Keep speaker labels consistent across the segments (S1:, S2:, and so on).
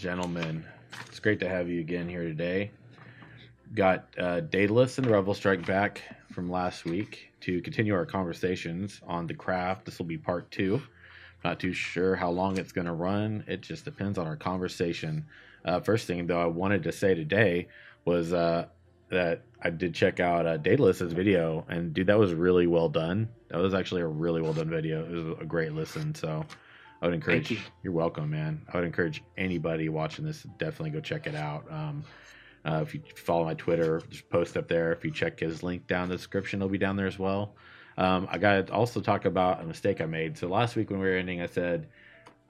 S1: gentlemen, it's great to have you again here today. Got uh, Daedalus and Rebel Strike back from last week to continue our conversations on the craft. This will be part two. Not too sure how long it's going to run. It just depends on our conversation. Uh, first thing, though, I wanted to say today was uh, that I did check out uh, Daedalus's video, and dude, that was really well done. That was actually a really well done video. It was a great listen. So I would encourage.
S2: you.
S1: are welcome, man. I would encourage anybody watching this to definitely go check it out. Um, uh, if you follow my Twitter, just post up there. If you check his link down in the description, it'll be down there as well. Um, I got to also talk about a mistake I made. So last week when we were ending, I said,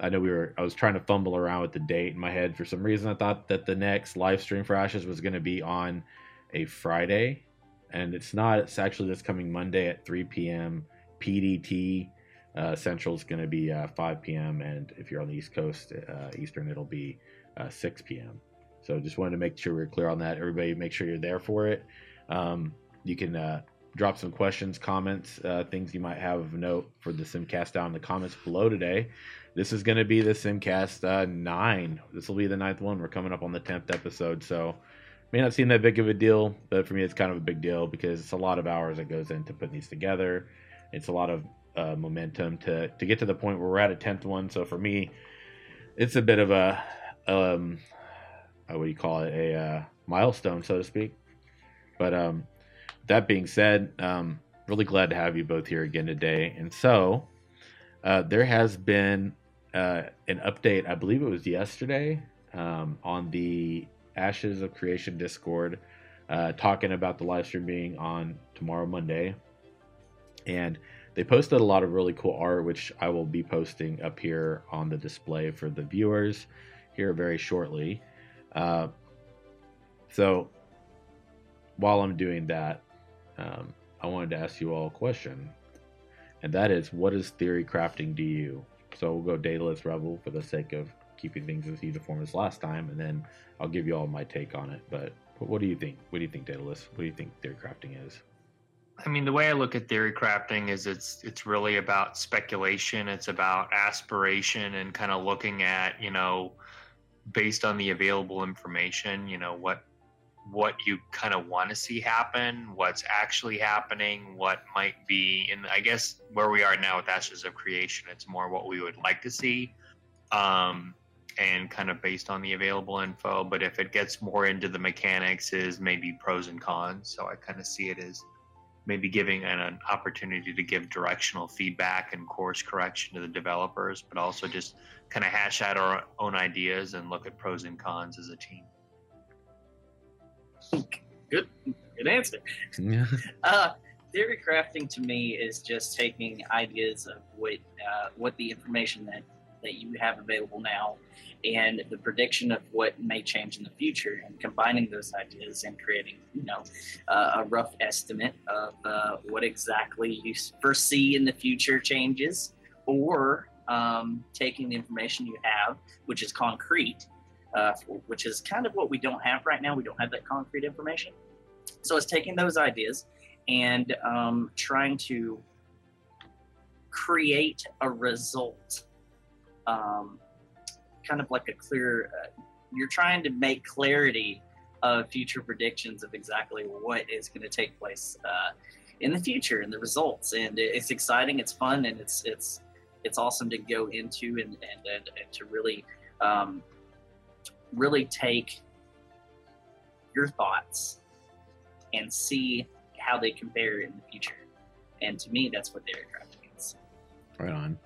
S1: I know we were, I was trying to fumble around with the date in my head. For some reason, I thought that the next live stream for Ashes was going to be on a Friday. And it's not. It's actually this coming Monday at 3 p.m. PDT. Uh, Central is going to be uh, 5 p.m. And if you're on the East Coast, uh, Eastern, it'll be uh, 6 p.m. So just wanted to make sure we are clear on that. Everybody, make sure you're there for it. Um, you can uh, drop some questions, comments, uh, things you might have of note for the Simcast down in the comments below today. This is going to be the Simcast uh, 9. This will be the ninth one. We're coming up on the 10th episode. So may not seem that big of a deal, but for me, it's kind of a big deal because it's a lot of hours that goes into putting these together. It's a lot of uh, momentum to, to get to the point where we're at a 10th one. So for me, it's a bit of a, um, uh, what do you call it, a uh, milestone, so to speak. But um, that being said, um, really glad to have you both here again today. And so uh, there has been uh, an update, I believe it was yesterday, um, on the Ashes of Creation Discord, uh, talking about the live stream being on tomorrow, Monday. And they posted a lot of really cool art, which I will be posting up here on the display for the viewers here very shortly. Uh, so while I'm doing that, um, I wanted to ask you all a question, and that is, what is theory crafting to you? So we'll go Daedalus Rebel for the sake of keeping things as uniform as last time, and then I'll give you all my take on it. But what do you think? What do you think, Daedalus? What do you think theory crafting is?
S2: I mean, the way I look at theory crafting is it's it's really about speculation. It's about aspiration and kind of looking at you know, based on the available information, you know what what you kind of want to see happen, what's actually happening, what might be, and I guess where we are now with Ashes of Creation, it's more what we would like to see, um, and kind of based on the available info. But if it gets more into the mechanics, is maybe pros and cons. So I kind of see it as maybe giving an, an opportunity to give directional feedback and course correction to the developers, but also just kind of hash out our own ideas and look at pros and cons as a team.
S3: Good, good answer.
S1: Yeah.
S3: Uh, theory crafting to me is just taking ideas of what uh, what the information that that you have available now and the prediction of what may change in the future and combining those ideas and creating you know uh, a rough estimate of uh, what exactly you foresee in the future changes or um, taking the information you have which is concrete uh, which is kind of what we don't have right now. We don't have that concrete information. So it's taking those ideas and um, trying to create a result um, kind of like a clear uh, you're trying to make clarity of future predictions of exactly what is going to take place uh, in the future and the results. And it's exciting it's fun and it's it's it's awesome to go into and and, and, and to really um, really take your thoughts and see how they compare in the future. And to me that's what theory crafting is
S1: Right on.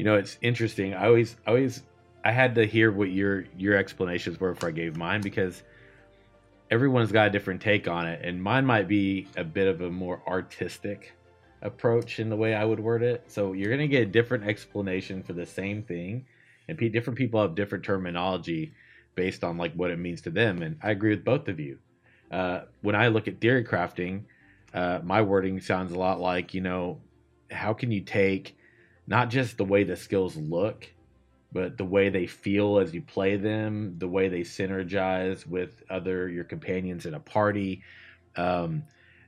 S1: You know, it's interesting. I always, I always, I had to hear what your your explanations were before I gave mine because everyone's got a different take on it, and mine might be a bit of a more artistic approach in the way I would word it. So you're gonna get a different explanation for the same thing, and pe- different people have different terminology based on like what it means to them. And I agree with both of you. Uh, when I look at theory crafting, uh, my wording sounds a lot like you know, how can you take not just the way the skills look, but the way they feel as you play them, the way they synergize with other your companions in a party, um,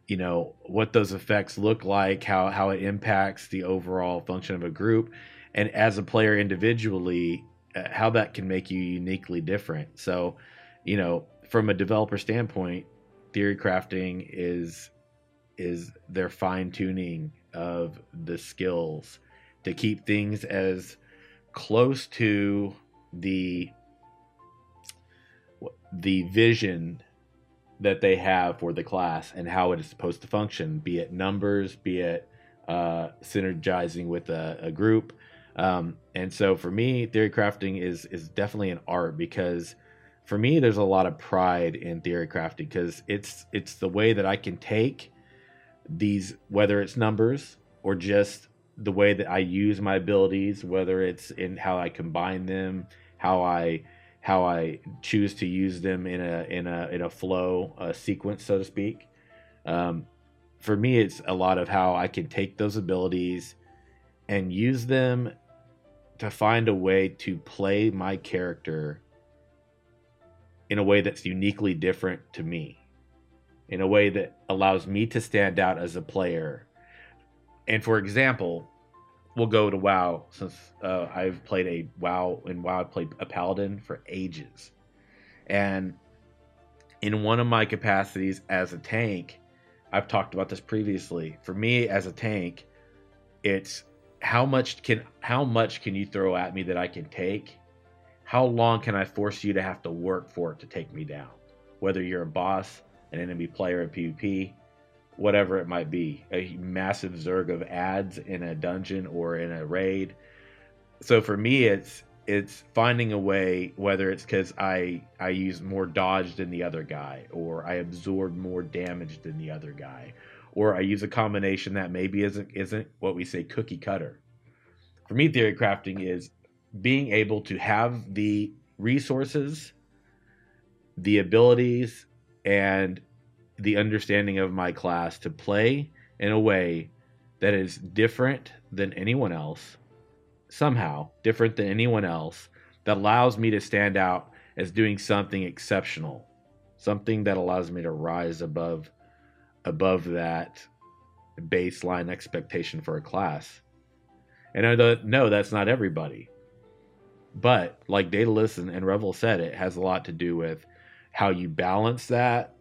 S1: you know what those effects look like, how how it impacts the overall function of a group, and as a player individually, uh, how that can make you uniquely different. So, you know, from a developer standpoint, theory crafting is is their fine tuning of the skills to keep things as close to the the vision that they have for the class and how it is supposed to function, be it numbers, be it uh, synergizing with a, a group. Um, and so for me, theory crafting is is definitely an art because for me, there's a lot of pride in theory crafting because it's it's the way that I can take these, whether it's numbers or just the way that I use my abilities, whether it's in how I combine them, how I how I choose to use them in a in a in a flow a sequence, so to speak. Um, for me, it's a lot of how I can take those abilities and use them to find a way to play my character in a way that's uniquely different to me, in a way that allows me to stand out as a player. And for example, we'll go to WoW since uh, I've played a WoW and WoW I played a paladin for ages, and in one of my capacities as a tank, I've talked about this previously. For me as a tank, it's how much can how much can you throw at me that I can take? How long can I force you to have to work for it to take me down? Whether you're a boss, an enemy player in PvP, whatever it might be, a massive zerg of ads in a dungeon or in a raid. So for me, it's it's finding a way whether it's because I I use more dodge than the other guy, or I absorb more damage than the other guy, or I use a combination that maybe isn't isn't what we say cookie cutter. For me, theory crafting is being able to have the resources, the abilities, and the understanding of my class to play in a way that is different than anyone else, somehow different than anyone else, that allows me to stand out as doing something exceptional, something that allows me to rise above above that baseline expectation for a class. And I know that's not everybody. But like Daedalus and, and Revel said, it has a lot to do with how you balance that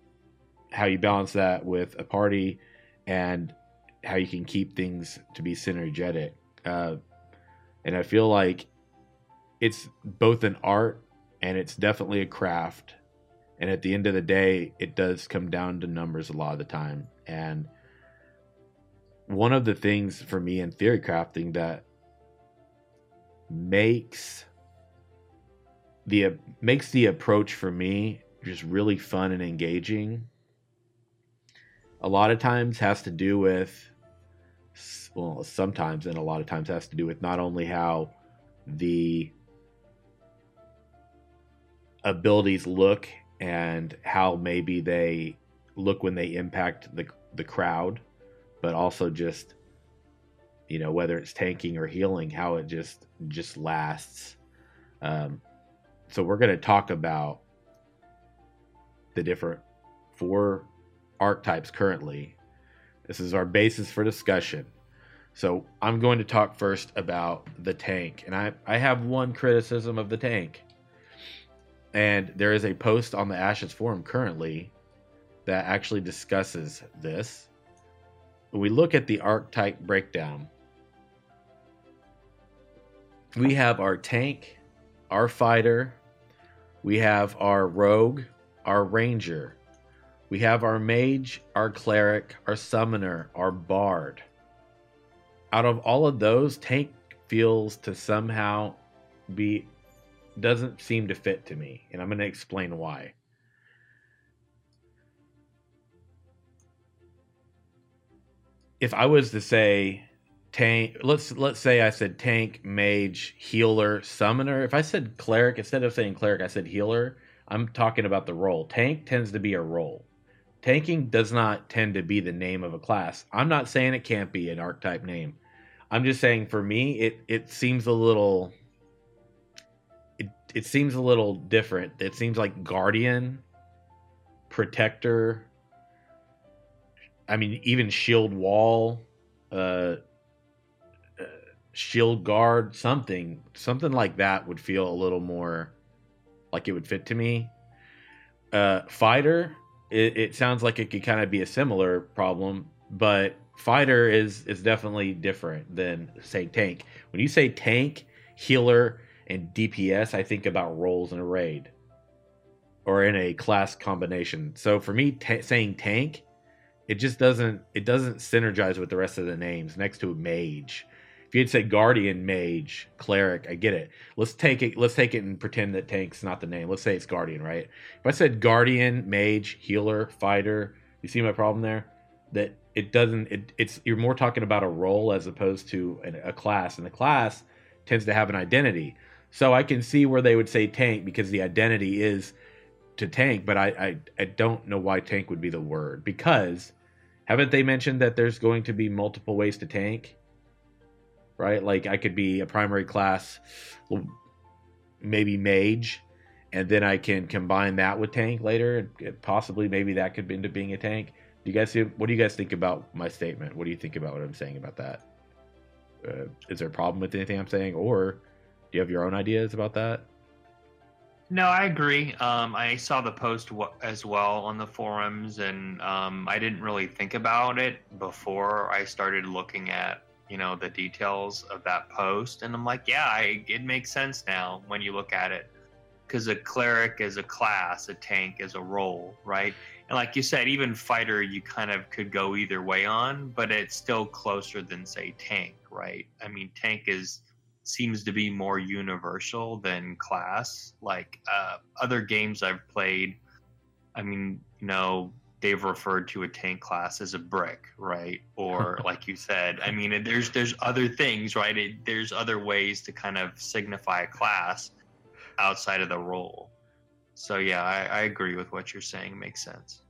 S1: how you balance that with a party and how you can keep things to be synergetic. Uh, and I feel like it's both an art and it's definitely a craft. And at the end of the day, it does come down to numbers a lot of the time. And one of the things for me in theory crafting that makes the makes the approach for me just really fun and engaging a lot of times has to do with well sometimes and a lot of times has to do with not only how the abilities look and how maybe they look when they impact the the crowd but also just you know whether it's tanking or healing how it just just lasts. Um, so we're going to talk about the different four archetypes currently. This is our basis for discussion. So I'm going to talk first about the tank. And I, I have one criticism of the tank. And there is a post on the Ashes forum currently that actually discusses this. When we look at the archetype breakdown, we have our tank, our fighter, we have our rogue, our ranger, we have our mage, our cleric, our summoner, our bard. Out of all of those, tank feels to somehow be doesn't seem to fit to me, and I'm going to explain why. If I was to say tank, let's let's say I said tank, mage, healer, summoner. If I said cleric instead of saying cleric, I said healer. I'm talking about the role. Tank tends to be a role tanking does not tend to be the name of a class. I'm not saying it can't be an archetype name. I'm just saying for me it it seems a little it it seems a little different. It seems like guardian, protector, I mean even shield wall uh, uh shield guard, something, something like that would feel a little more like it would fit to me. Uh, fighter, it, it sounds like it could kind of be a similar problem, but fighter is is definitely different than say tank. When you say tank, healer, and DPS, I think about roles in a raid or in a class combination. So for me, t- saying tank, it just doesn't it doesn't synergize with the rest of the names next to mage. If you had say guardian, mage, cleric, I get it. Let's take it. Let's take it and pretend that tank's not the name. Let's say it's guardian, right? If I said guardian, mage, healer, fighter, you see my problem there? That it doesn't. It, it's you're more talking about a role as opposed to an, a class, and the class tends to have an identity. So I can see where they would say tank because the identity is to tank, but I, I, I don't know why tank would be the word because haven't they mentioned that there's going to be multiple ways to tank? Right? Like I could be a primary class, maybe mage, and then I can combine that with tank later. Possibly, maybe that could end up being a tank. Do you guys see? What do you guys think about my statement? What do you think about what I'm saying about that? Uh, is there a problem with anything I'm saying, or do you have your own ideas about that?
S2: No, I agree. Um, I saw the post w- as well on the forums, and um, I didn't really think about it before I started looking at you know the details of that post, and I'm like, yeah, I, it makes sense now when you look at it, because a cleric is a class, a tank is a role, right? And like you said, even fighter, you kind of could go either way on, but it's still closer than say tank, right? I mean, tank is seems to be more universal than class. Like uh, other games I've played, I mean, you know, they've referred to a tank class as a brick, right? Or like you said, I mean, there's there's other things, right? It, there's other ways to kind of signify a class outside of the role. So yeah, I, I agree with what you're saying. Makes sense.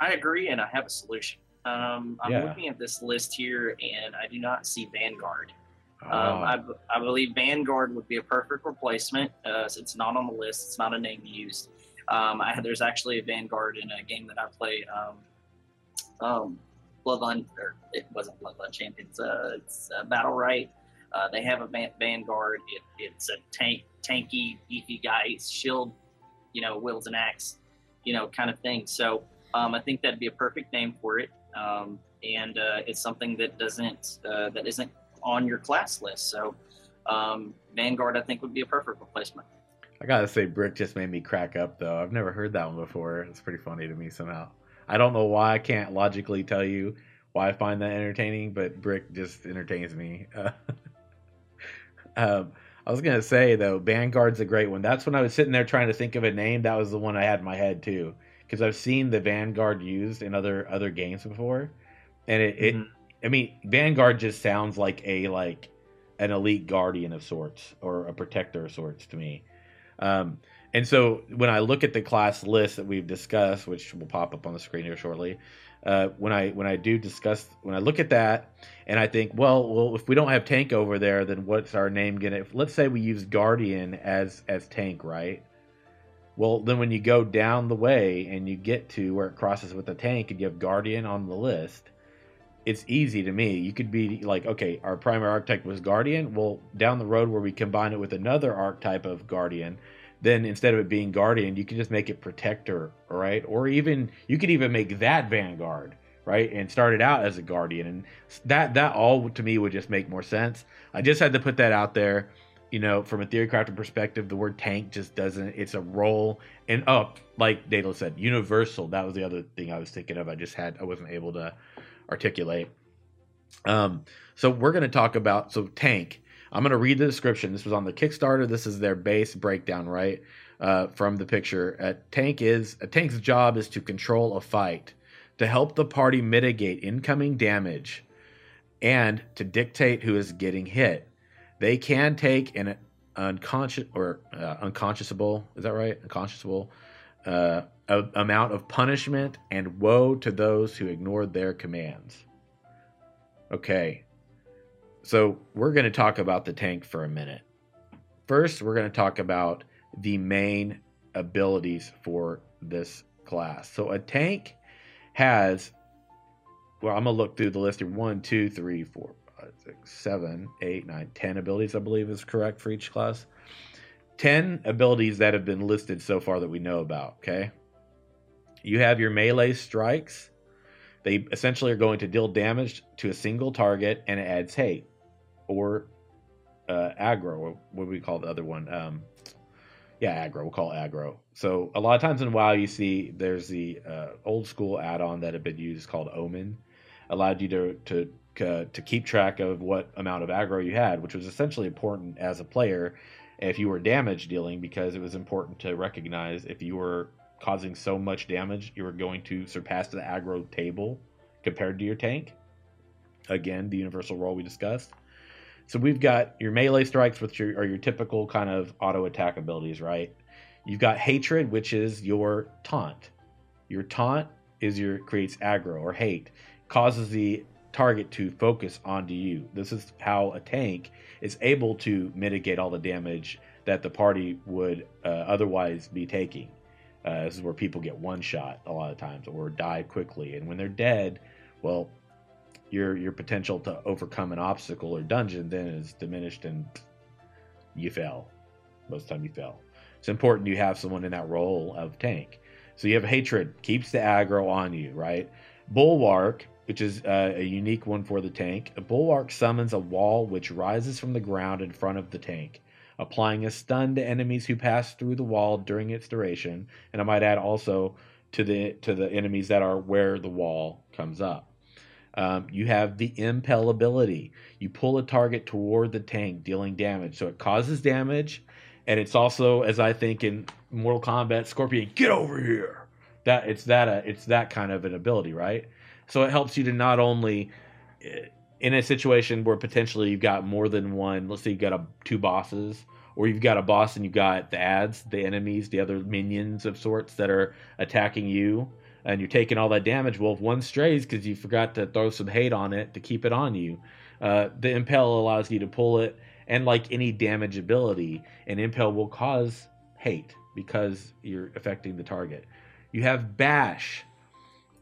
S3: I agree, and I have a solution. Um, I'm yeah. looking at this list here, and I do not see Vanguard. Um, oh. I, I believe Vanguard would be a perfect replacement. Uh, it's not on the list. It's not a name used. Um, I, there's actually a Vanguard in a game that I play. Um, um, Bloodline, or it wasn't Bloodline Champions. Uh, it's uh, Battlerite. Uh, they have a van- Vanguard. It, it's a tank, tanky, beefy guy. It's shield, you know, wields an axe, you know, kind of thing. So um, I think that'd be a perfect name for it. Um, and uh, it's something that doesn't uh, that isn't on your class list. So um, Vanguard, I think, would be a perfect replacement.
S1: I gotta say, Brick just made me crack up though. I've never heard that one before. It's pretty funny to me somehow. I don't know why. I can't logically tell you why I find that entertaining, but Brick just entertains me. um, I was gonna say though, Vanguard's a great one. That's when I was sitting there trying to think of a name. That was the one I had in my head too, because I've seen the Vanguard used in other other games before, and it, mm-hmm. it I mean, Vanguard just sounds like a like an elite guardian of sorts or a protector of sorts to me. Um, and so when I look at the class list that we've discussed, which will pop up on the screen here shortly, uh, when I when I do discuss when I look at that and I think, well, well, if we don't have tank over there, then what's our name gonna? Let's say we use guardian as as tank, right? Well, then when you go down the way and you get to where it crosses with the tank and you have guardian on the list, it's easy to me. You could be like, okay, our primary archetype was Guardian. Well, down the road where we combine it with another archetype of Guardian, then instead of it being Guardian, you can just make it Protector, right? Or even you could even make that Vanguard, right? And start it out as a Guardian, and that that all to me would just make more sense. I just had to put that out there. You know, from a theory crafter perspective, the word tank just doesn't. It's a role, and up, oh, like Dado said, universal. That was the other thing I was thinking of. I just had I wasn't able to articulate. Um, so we're going to talk about so tank. I'm going to read the description. This was on the Kickstarter. This is their base breakdown, right? Uh, from the picture. A tank is a tank's job is to control a fight, to help the party mitigate incoming damage, and to dictate who is getting hit. They can take an unconscious or uh, unconscionable. Is that right? Unconscionable uh, amount of punishment and woe to those who ignored their commands. Okay, so we're going to talk about the tank for a minute. First, we're going to talk about the main abilities for this class. So a tank has, well, I'm going to look through the list here one, two, three, four, five, six, seven, eight, nine, ten abilities, I believe is correct for each class. 10 abilities that have been listed so far that we know about, okay? You have your melee strikes. They essentially are going to deal damage to a single target and it adds hate or uh, aggro. What do we call the other one? Um, yeah, aggro. We'll call it aggro. So a lot of times in WoW, you see there's the uh, old school add-on that had been used called Omen, allowed you to to uh, to keep track of what amount of aggro you had, which was essentially important as a player if you were damage dealing because it was important to recognize if you were causing so much damage, you were going to surpass the aggro table compared to your tank. Again, the universal role we discussed. So we've got your melee strikes, which are your typical kind of auto attack abilities, right? You've got hatred, which is your taunt. Your taunt is your creates aggro or hate, causes the target to focus onto you. This is how a tank is able to mitigate all the damage that the party would uh, otherwise be taking. Uh, this is where people get one shot a lot of times or die quickly. And when they're dead, well, your your potential to overcome an obstacle or dungeon then is diminished and you fail. Most of the time you fail. It's important you have someone in that role of tank. So you have hatred, keeps the aggro on you, right? Bulwark which is uh, a unique one for the tank. A bulwark summons a wall which rises from the ground in front of the tank, applying a stun to enemies who pass through the wall during its duration. And I might add also to the to the enemies that are where the wall comes up. Um, you have the impel ability. You pull a target toward the tank, dealing damage. So it causes damage, and it's also, as I think in Mortal Kombat, Scorpion, get over here. That it's that uh, it's that kind of an ability, right? So it helps you to not only eh, in a situation where potentially you've got more than one, let's say you've got a, two bosses, or you've got a boss and you've got the ads, the enemies, the other minions of sorts that are attacking you, and you're taking all that damage. Well, if one strays because you forgot to throw some hate on it to keep it on you, uh, the impel allows you to pull it, and like any damage ability, an impel will cause hate because you're affecting the target. You have bash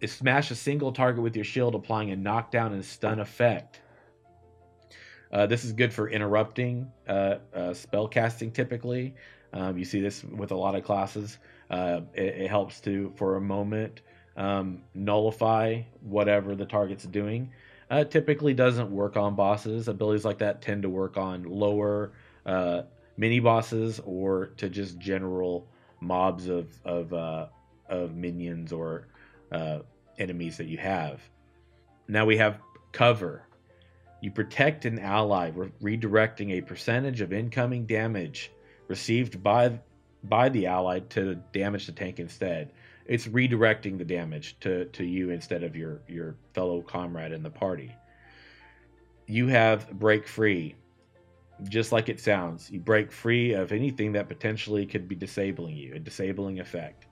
S1: smash a single target with your shield, applying a knockdown and stun effect. Uh, this is good for interrupting uh, uh, spell casting. Typically, um, you see this with a lot of classes. Uh, it, it, helps to, for a moment, um, nullify whatever the target's doing. Uh, typically, doesn't work on bosses. Abilities like that tend to work on lower uh, mini bosses or to just general mobs of of of minions or uh, enemies that you have. Now we have cover. You protect an ally, re- redirecting a percentage of incoming damage received by by the ally to damage the tank instead. It's redirecting the damage to, to you instead of your, your fellow comrade in the party. You have break free. Just like it sounds, you break free of anything that potentially could be disabling you, a disabling effect.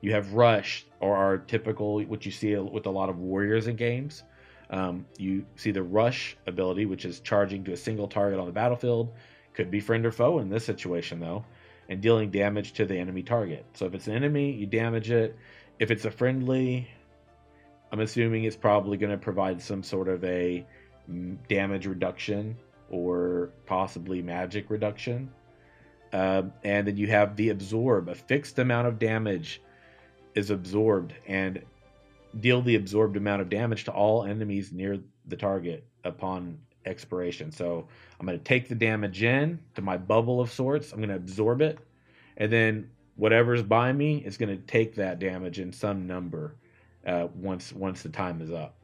S1: You have rush, or our typical, what you see with a lot of warriors in games. Um, you see the rush ability, which is charging to a single target on the battlefield. Could be friend or foe in this situation, though, and dealing damage to the enemy target. So if it's an enemy, you damage it. If it's a friendly, I'm assuming it's probably going to provide some sort of a damage reduction or possibly magic reduction. Um, and then you have the absorb, a fixed amount of damage is absorbed and deal the absorbed amount of damage to all enemies near the target upon expiration. So I'm going to take the damage in to my bubble of sorts. I'm going to absorb it, and then whatever's by me is going to take that damage in some number uh, once once the time is up.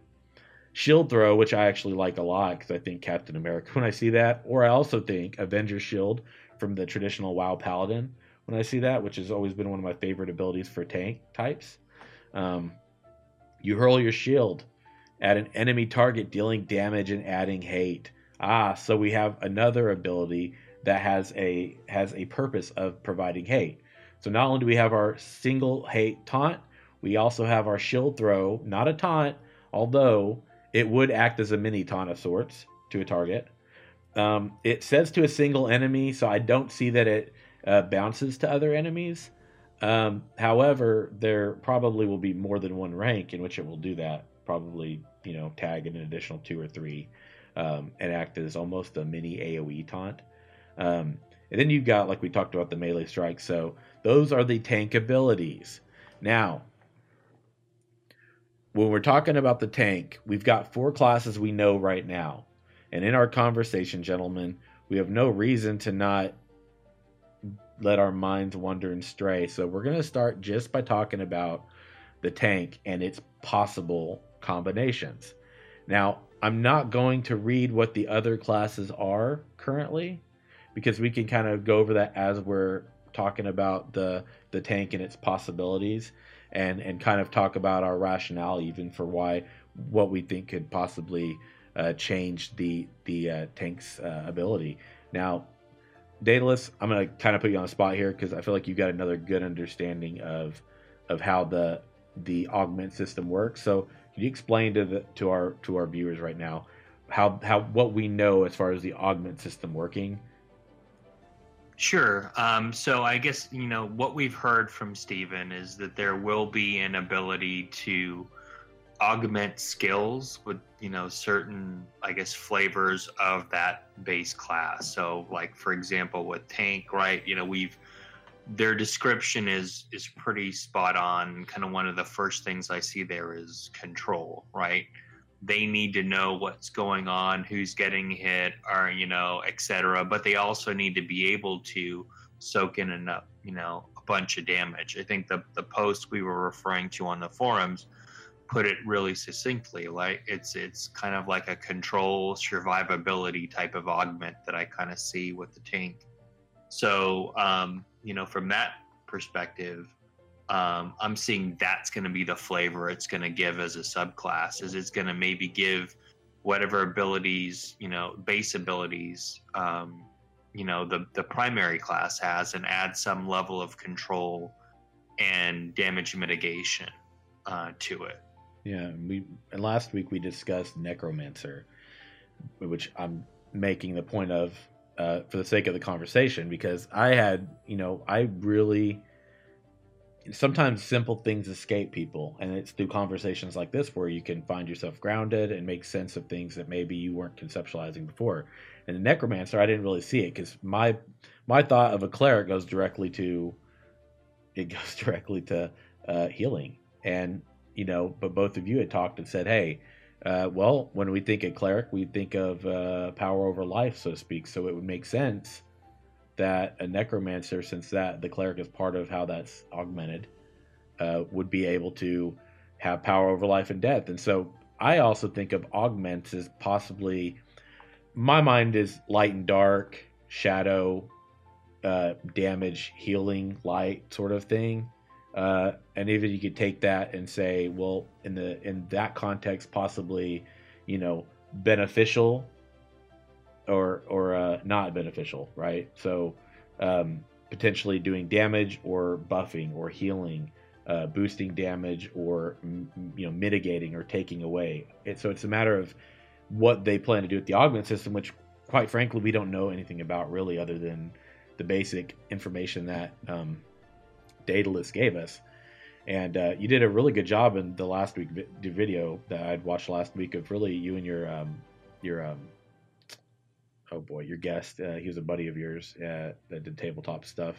S1: Shield throw, which I actually like a lot because I think Captain America when I see that, or I also think Avenger Shield from the traditional WoW Paladin when I see that, which has always been one of my favorite abilities for tank types. Um, you hurl your shield at an enemy target, dealing damage and adding hate. Ah, so we have another ability that has a has a purpose of providing hate. So not only do we have our single hate taunt, we also have our shield throw, not a taunt, although it would act as a mini taunt of sorts to a target. Um, it says to a single enemy, so I don't see that it uh, bounces to other enemies. Um, however, there probably will be more than one rank in which it will do that. Probably, you know, tag an additional two or three. um, and act as almost a mini AOE taunt. Um, and then you've got, like we talked about, the melee strike. So those are the tank abilities. Now, when we're talking about the tank, we've got four classes we know right now. And in our conversation, gentlemen, we have no reason to not let our minds wander and stray. So we're going to start just by talking about the tank and its possible combinations. Now, I'm not going to read what the other classes are currently because we can kind of go over that as we're talking about the the tank and its possibilities and and kind of talk about our rationale even for why what we think could possibly uh, change the the uh, tank's uh, ability. Now, Daedalus, I'm gonna kind of put you on the spot here because I feel like you've got another good understanding of of how the the augment system works. So, can you explain to the to our to our viewers right now how how what we know as far as the augment system working?
S2: Sure. Um, so I guess you know what we've heard from Steven is that there will be an ability to augment skills with you know certain I guess flavors of that base class. So like for example with tank, right? You know we've their description is is pretty spot on. Kind of one of the first things I see there is control, right? they need to know what's going on, who's getting hit, or you know, etc. But they also need to be able to soak in enough, you know, a bunch of damage. I think the the post we were referring to on the forums put it really succinctly. Like it's it's kind of like a control survivability type of augment that I kind of see with the tank. So um, you know, from that perspective, um, I'm seeing that's going to be the flavor it's going to give as a subclass. Is it's going to maybe give whatever abilities, you know, base abilities, um, you know, the the primary class has, and add some level of control and damage mitigation uh, to it.
S1: Yeah, we and last week we discussed necromancer, which I'm making the point of uh, for the sake of the conversation because I had, you know, I really sometimes simple things escape people and it's through conversations like this where you can find yourself grounded and make sense of things that maybe you weren't conceptualizing before. And the necromancer i didn't really see it because my my thought of a cleric goes directly to it goes directly to uh, healing. And you know but both of you had talked and said hey uh, well when we think of cleric we think of uh, power over life so to speak so it would make sense that a necromancer, since that the cleric is part of how that's augmented, uh, would be able to have power over life and death. And so I also think of augments as possibly my mind is light and dark, shadow, uh, damage, healing, light sort of thing. Uh, and even you could take that and say, well, in the in that context, possibly, you know, beneficial or or uh, not beneficial, right? So um, potentially doing damage or buffing or healing, uh, boosting damage or you know mitigating or taking away. So it's a matter of what they plan to do with the augment system, which quite frankly we don't know anything about really, other than the basic information that um, Daedalus gave us. And uh, you did a really good job in the last week vi- video that I'd watched last week of really you and your um, your um, oh boy, your guest. Uh, he was a buddy of yours uh, that did tabletop stuff.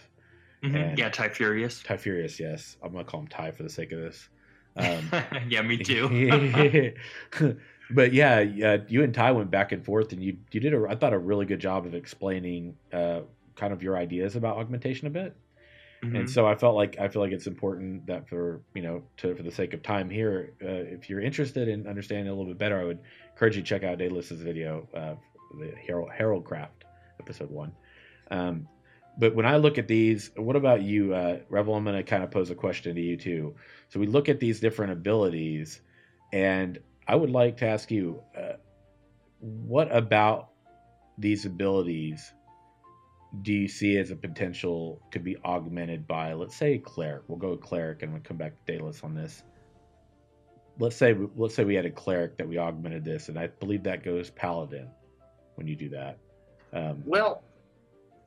S2: Mm-hmm. Yeah, Ty Furious.
S1: Ty Furious, yes. I'm gonna call him Ty for the sake of this. Um,
S2: yeah, me too.
S1: but yeah, yeah, you and Ty went back and forth, and you you did a I thought a really good job of explaining uh, kind of your ideas about augmentation a bit. Mm-hmm. And so I felt like I feel like it's important that for you know to for the sake of time here, uh, if you're interested in understanding a little bit better, I would encourage you to check out Daedalus' video uh, the Harold Heraldcraft episode one. Um, but when I look at these, what about you, uh, Revel? I'm going to kind of pose a question to you too. So we look at these different abilities, and I would like to ask you, uh, what about these abilities do you see as a potential to be augmented by, let's say, cleric? We'll go with cleric, and we'll come back to Daedalus on this. Let's say let's say we had a cleric that we augmented this, and I believe that goes paladin when you do that? Um,
S3: well,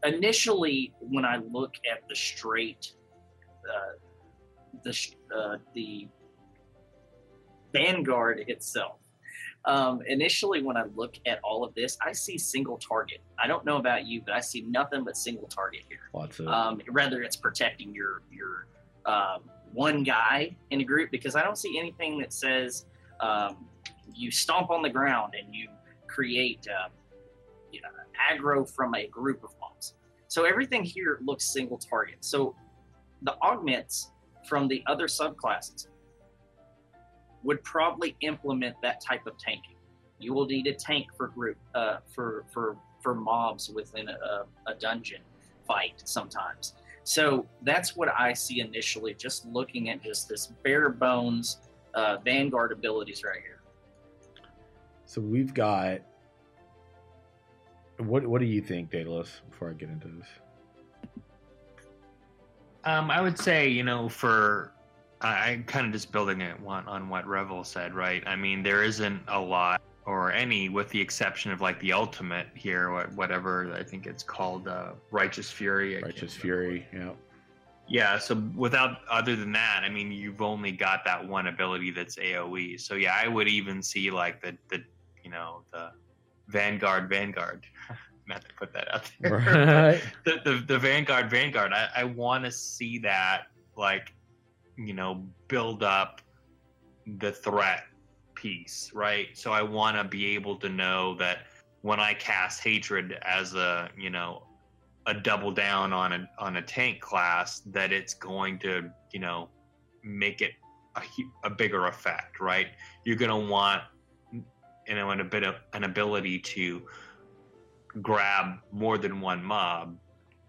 S3: initially, when I look at the straight, uh, the uh, the Vanguard itself, Um, initially, when I look at all of this, I see single target. I don't know about you, but I see nothing but single target here.
S1: Lots of
S3: Um, rather, it's protecting your your um, one guy in a group because I don't see anything that says um, you stomp on the ground and you create uh, you know, aggro from a group of mobs. So everything here looks single target. So the augments from the other subclasses would probably implement that type of tanking. You will need a tank for group uh, for for for mobs within a, a dungeon fight sometimes. So that's what I see initially, just looking at just this bare bones uh, Vanguard abilities right here.
S1: So we've got. What What do you think, Daedalus? Before I get into this,
S2: Um, I would say, you know, for I I'm kind of just building it on, on what Revel said, right? I mean, there isn't a lot or any, with the exception of like the ultimate here, what- whatever I think it's called, uh, Righteous Fury. I
S1: Righteous. Fury. Yeah.
S2: Yeah, so without other than that, I mean, you've only got that one ability that's AOE. So yeah, I would even see like the the you know the Vanguard Vanguard. Not to put that out there.
S1: Right.
S2: the, the the Vanguard Vanguard. I, I want to see that like you know build up the threat piece, right? So I want to be able to know that when I cast hatred as a you know a double down on a on a tank class, that it's going to you know make it a, a bigger effect, right? You're gonna want you know an, a bit of an ability to grab more than one mob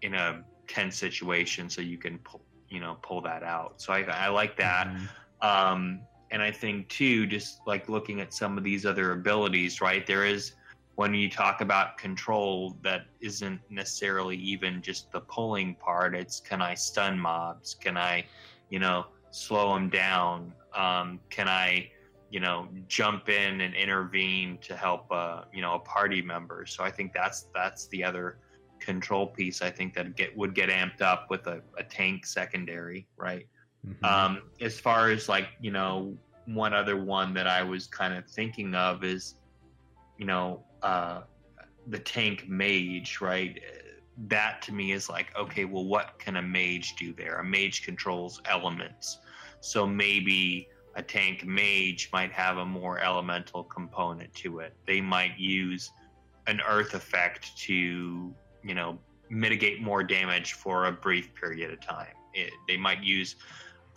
S2: in a tense situation so you can pull you know pull that out. So i, I like that.
S1: Mhm.
S2: um and i think too just like looking at some of these other abilities right? There is when you talk about control that isn't necessarily even just the pulling part. It's can i stun mobs? Can i you know slow them down? Um can i you know jump in and intervene to help uh you know a party member? So i think that's that's the other control piece i think that get would get amped up with a, a tank secondary right?
S1: Mhm.
S2: um as far as like you know one other one that i was kind of thinking of is you know uh the tank mage right? That to me is like okay well what can a mage do there? A mage controls elements. So maybe a tank mage might have a more elemental component to it. They might use an earth effect to you know mitigate more damage for a brief period of time. It, they might use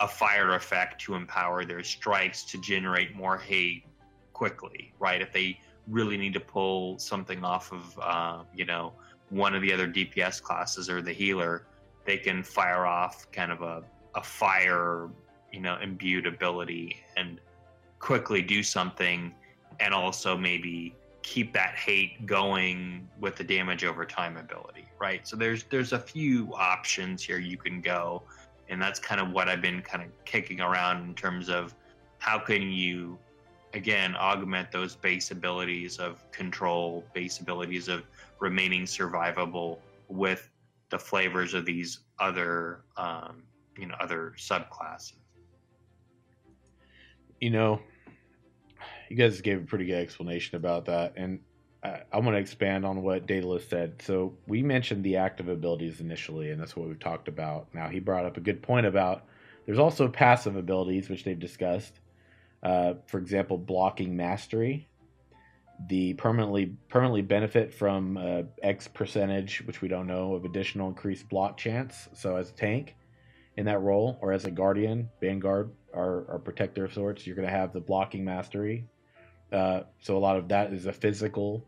S2: a fire effect to empower their strikes to generate more hate quickly right? If they really need to pull something off of uh, you know one of the other dps classes or the healer they can fire off kind of a, a fire you know imbued ability and quickly do something and also maybe keep that hate going with the damage over time ability right? So there's there's a few options here you can go and that's kind of what i've been kind of kicking around in terms of how can you again augment those base abilities of control base abilities of remaining survivable with the flavors of these other um, you know other subclasses.
S1: You know, you guys gave a pretty good explanation about that, and I, I want to expand on what Daedalus said. So we mentioned the active abilities initially, and that's what we've talked about. Now he brought up a good point about there's also passive abilities, which they've discussed. Uh, for example, blocking mastery. The permanently permanently benefit from uh, X percentage, which we don't know, of additional increased block chance. So as a tank in that role, or as a guardian, vanguard, or, or protector of sorts, you're going to have the blocking mastery. Uh, so a lot of that is a physical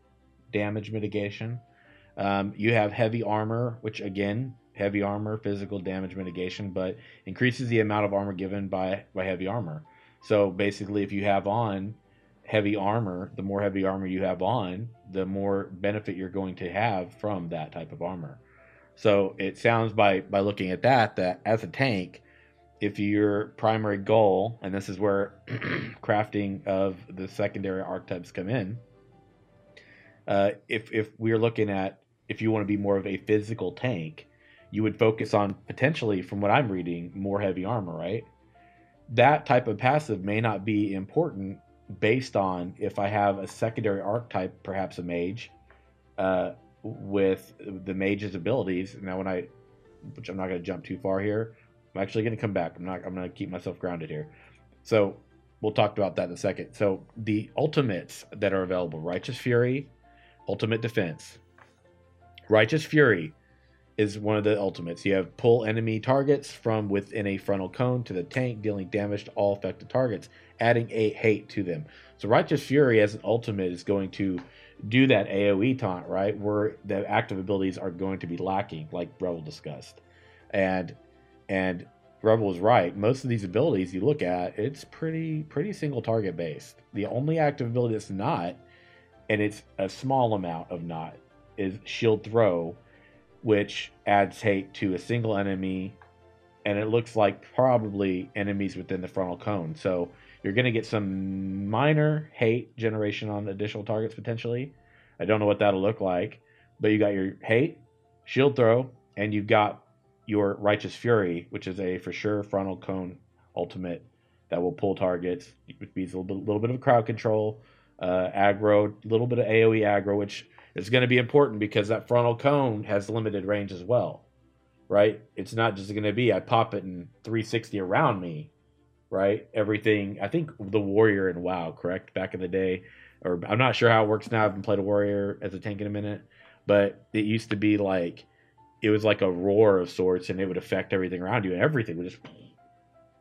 S1: damage mitigation. Um, you have heavy armor, which again, heavy armor, physical damage mitigation, but increases the amount of armor given by by heavy armor. So basically, if you have on heavy armor, the more heavy armor you have on, the more benefit you're going to have from that type of armor. So it sounds by by looking at that that as a tank, if your primary goal, and this is where crafting of the secondary archetypes come in, uh, if if we're looking at if you want to be more of a physical tank, you would focus on potentially, from what I'm reading, more heavy armor, right? That type of passive may not be important based on if I have a secondary archetype, perhaps a mage, uh, with the mage's abilities. Now, when I, which I'm not going to jump too far here, I'm actually going to come back. I'm not. I'm going to keep myself grounded here. So we'll talk about that in a second. So the ultimates that are available: Righteous Fury, Ultimate Defense. Righteous Fury is one of the ultimates. You have pull enemy targets from within a frontal cone to the tank, dealing damage to all affected targets, adding a hate to them. So Righteous Fury as an ultimate is going to do that AoE taunt, right? Where the active abilities are going to be lacking, like Rebel discussed. And and Rebel was right. Most of these abilities you look at, it's pretty pretty single target based. The only active ability that's not, and it's a small amount of not, is Shield Throw which adds hate to a single enemy, and it looks like probably enemies within the frontal cone. So you're going to get some minor hate generation on additional targets potentially. I don't know what that'll look like, but you got your hate, shield throw, and you've got your righteous fury, which is a for sure frontal cone ultimate that will pull targets. It means a little bit, little bit of crowd control, uh, aggro, a little bit of AOE aggro, which is going to be important because that frontal cone has limited range as well, right? It's not just going to be I pop it in 360 around me, right? Everything. I think the warrior in WoW, correct? Back in the day, or I'm not sure how it works now. I haven't played a warrior as a tank in a minute, but it used to be like it was like a roar of sorts, and it would affect everything around you, and everything would just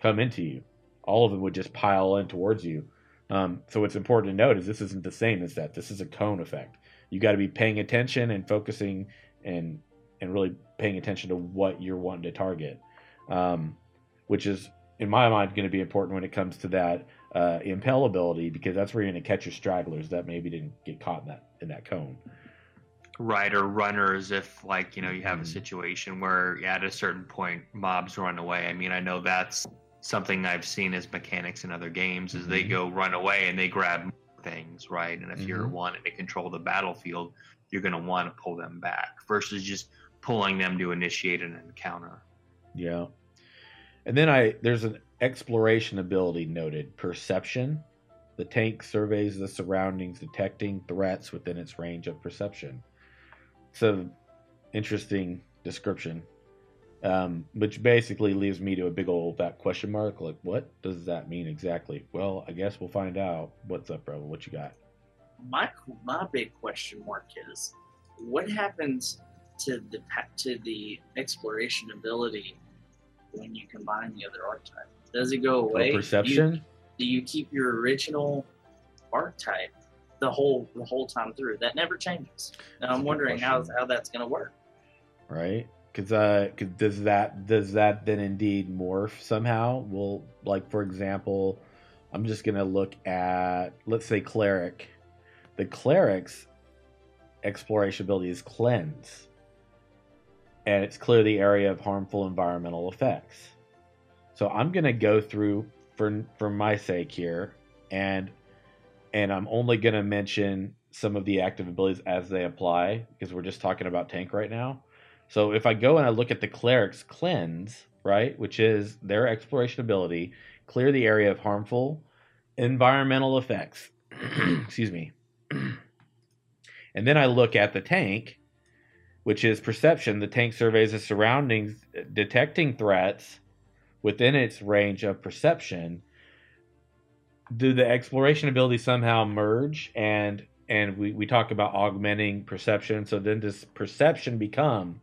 S1: come into you. All of them would just pile in towards you. Um, so what's important to note is this isn't the same as that. This is a cone effect you got to be paying attention and focusing and and really paying attention to what you're wanting to target, um, which is in my mind going to be important when it comes to that uh, impel ability because that's where you're going to catch your stragglers that maybe didn't get caught in that in that cone.
S2: Or runners if like you know you have a situation where at a certain point mobs run away. I mean, I know that's something I've seen as mechanics in other games is mm-hmm. they go run away and they grab things, right? And if mm-hmm. you're wanting to control the battlefield, you're going to want to pull them back versus just pulling them to initiate an encounter.
S1: Yeah. And then I there's an exploration ability noted, perception. The tank surveys the surroundings, detecting threats within its range of perception. It's an interesting description um, which basically leaves me to a big old that question mark. Like, what does that mean exactly? Well, I guess we'll find out. What's up, bro? What you got?
S3: My my big question mark is, what happens to the to the exploration ability when you combine the other archetype? Does it go away?
S1: perception.
S3: Do you, do you keep your original archetype the whole the whole time through? That never changes. And I'm wondering how how that's going to work.
S1: Right because uh, cause does that does that then indeed morph somehow? Well, like for example, I'm just gonna look at let's say cleric. The cleric's exploration ability is cleanse, and it's clear the area of harmful environmental effects. So I'm gonna go through for for my sake here, and and I'm only gonna mention some of the active abilities as they apply because we're just talking about tank right now so if I go and I look at the cleric's cleanse, right, which is their exploration ability, clear the area of harmful environmental effects. Excuse me. and then I look at the tank, which is perception. The tank surveys the surroundings, detecting threats within its range of perception. Do the exploration ability somehow merge and and we, we talk about augmenting perception. So then does perception become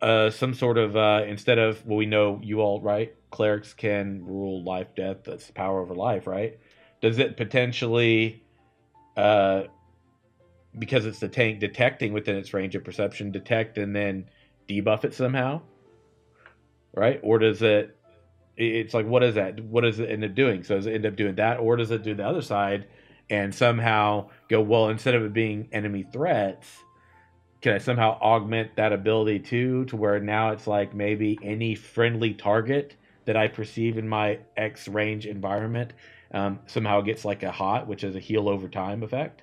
S1: uh, some sort of uh, instead of well, we know you all right, clerics can rule life, death. That's the power over life, right? Does it potentially, uh, because it's the tank detecting within its range of perception, detect and then debuff it somehow, right? Or does it? It's like what is that? What does it end up doing? So does it end up doing that, or does it do the other side? and somehow go well instead of it being enemy threats can i somehow augment that ability too to where now it's like maybe any friendly target that i perceive in my x range environment um, somehow gets like a hot which is a heal over time effect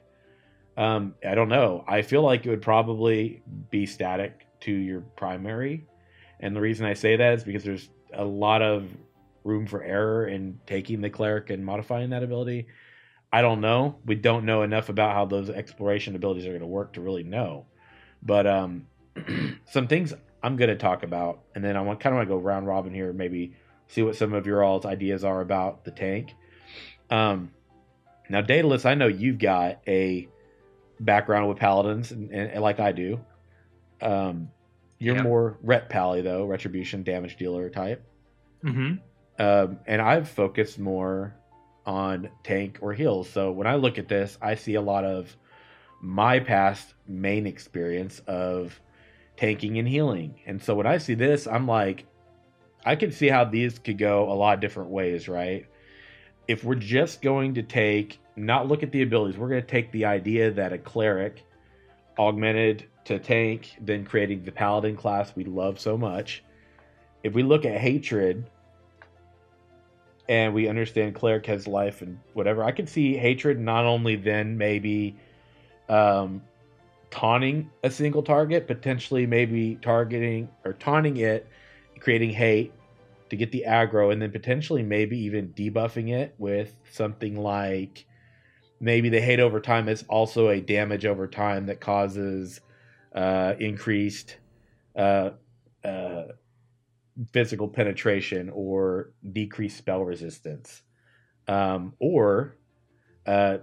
S1: um, i don't know i feel like it would probably be static to your primary and the reason i say that is because there's a lot of room for error in taking the cleric and modifying that ability I don't know. We don't know enough about how those exploration abilities are going to work to really know. But um, some things I'm going to talk about, and then I want kind of want to go round robin here, maybe see what some of your all's ideas are about the tank. Um, now, Daedalus, I know you've got a background with paladins, and, and like I do. Um, you're
S2: Yep.
S1: more ret pally though, retribution damage dealer type.
S2: Mm-hmm.
S1: Um, and I've focused more on tank or heals. So when I look at this, I see a lot of my past main experience of tanking and healing. And so when I see this, I'm like, I can see how these could go a lot of different ways, right? If we're just going to take, not look at the abilities, we're going to take the idea that a cleric augmented to tank, then creating the paladin class we love so much. If we look at hatred, and we understand cleric has life and whatever, I can see hatred not only then maybe um, taunting a single target, potentially maybe targeting or taunting it, creating hate to get the aggro, and then potentially maybe even debuffing it with something like maybe the hate over time is also a damage over time that causes uh, increased uh, uh, physical penetration or decreased spell resistance. Um, or uh,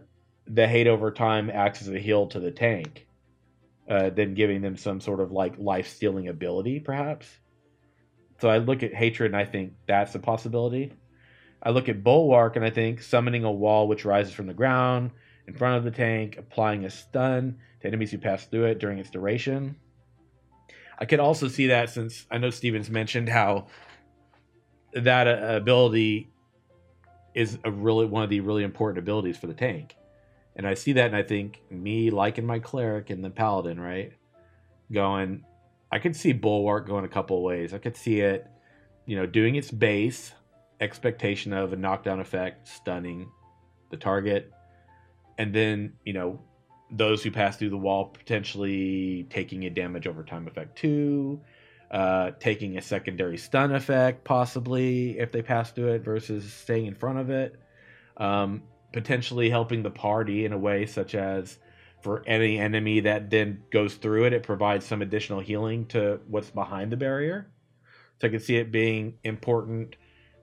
S1: the hate over time acts as a heal to the tank, uh, then giving them some sort of like life stealing ability, perhaps. So I look at hatred and I think that's a possibility. I look at bulwark and I think summoning a wall which rises from the ground in front of the tank, applying a stun to enemies who pass through it during its duration. I could also see that since I know Steven's mentioned how that uh, ability is a really one of the really important abilities for the tank. And I see that and I think me liking my cleric and the paladin, right? Going I could see bulwark going a couple ways. I could see it, you know, doing its base expectation of a knockdown effect, stunning the target, and then, you know, those who pass through the wall potentially taking a damage over time effect too, uh, taking a secondary stun effect possibly if they pass through it versus staying in front of it, um, potentially helping the party in a way such as for any enemy that then goes through it, it provides some additional healing to what's behind the barrier. So I can see it being important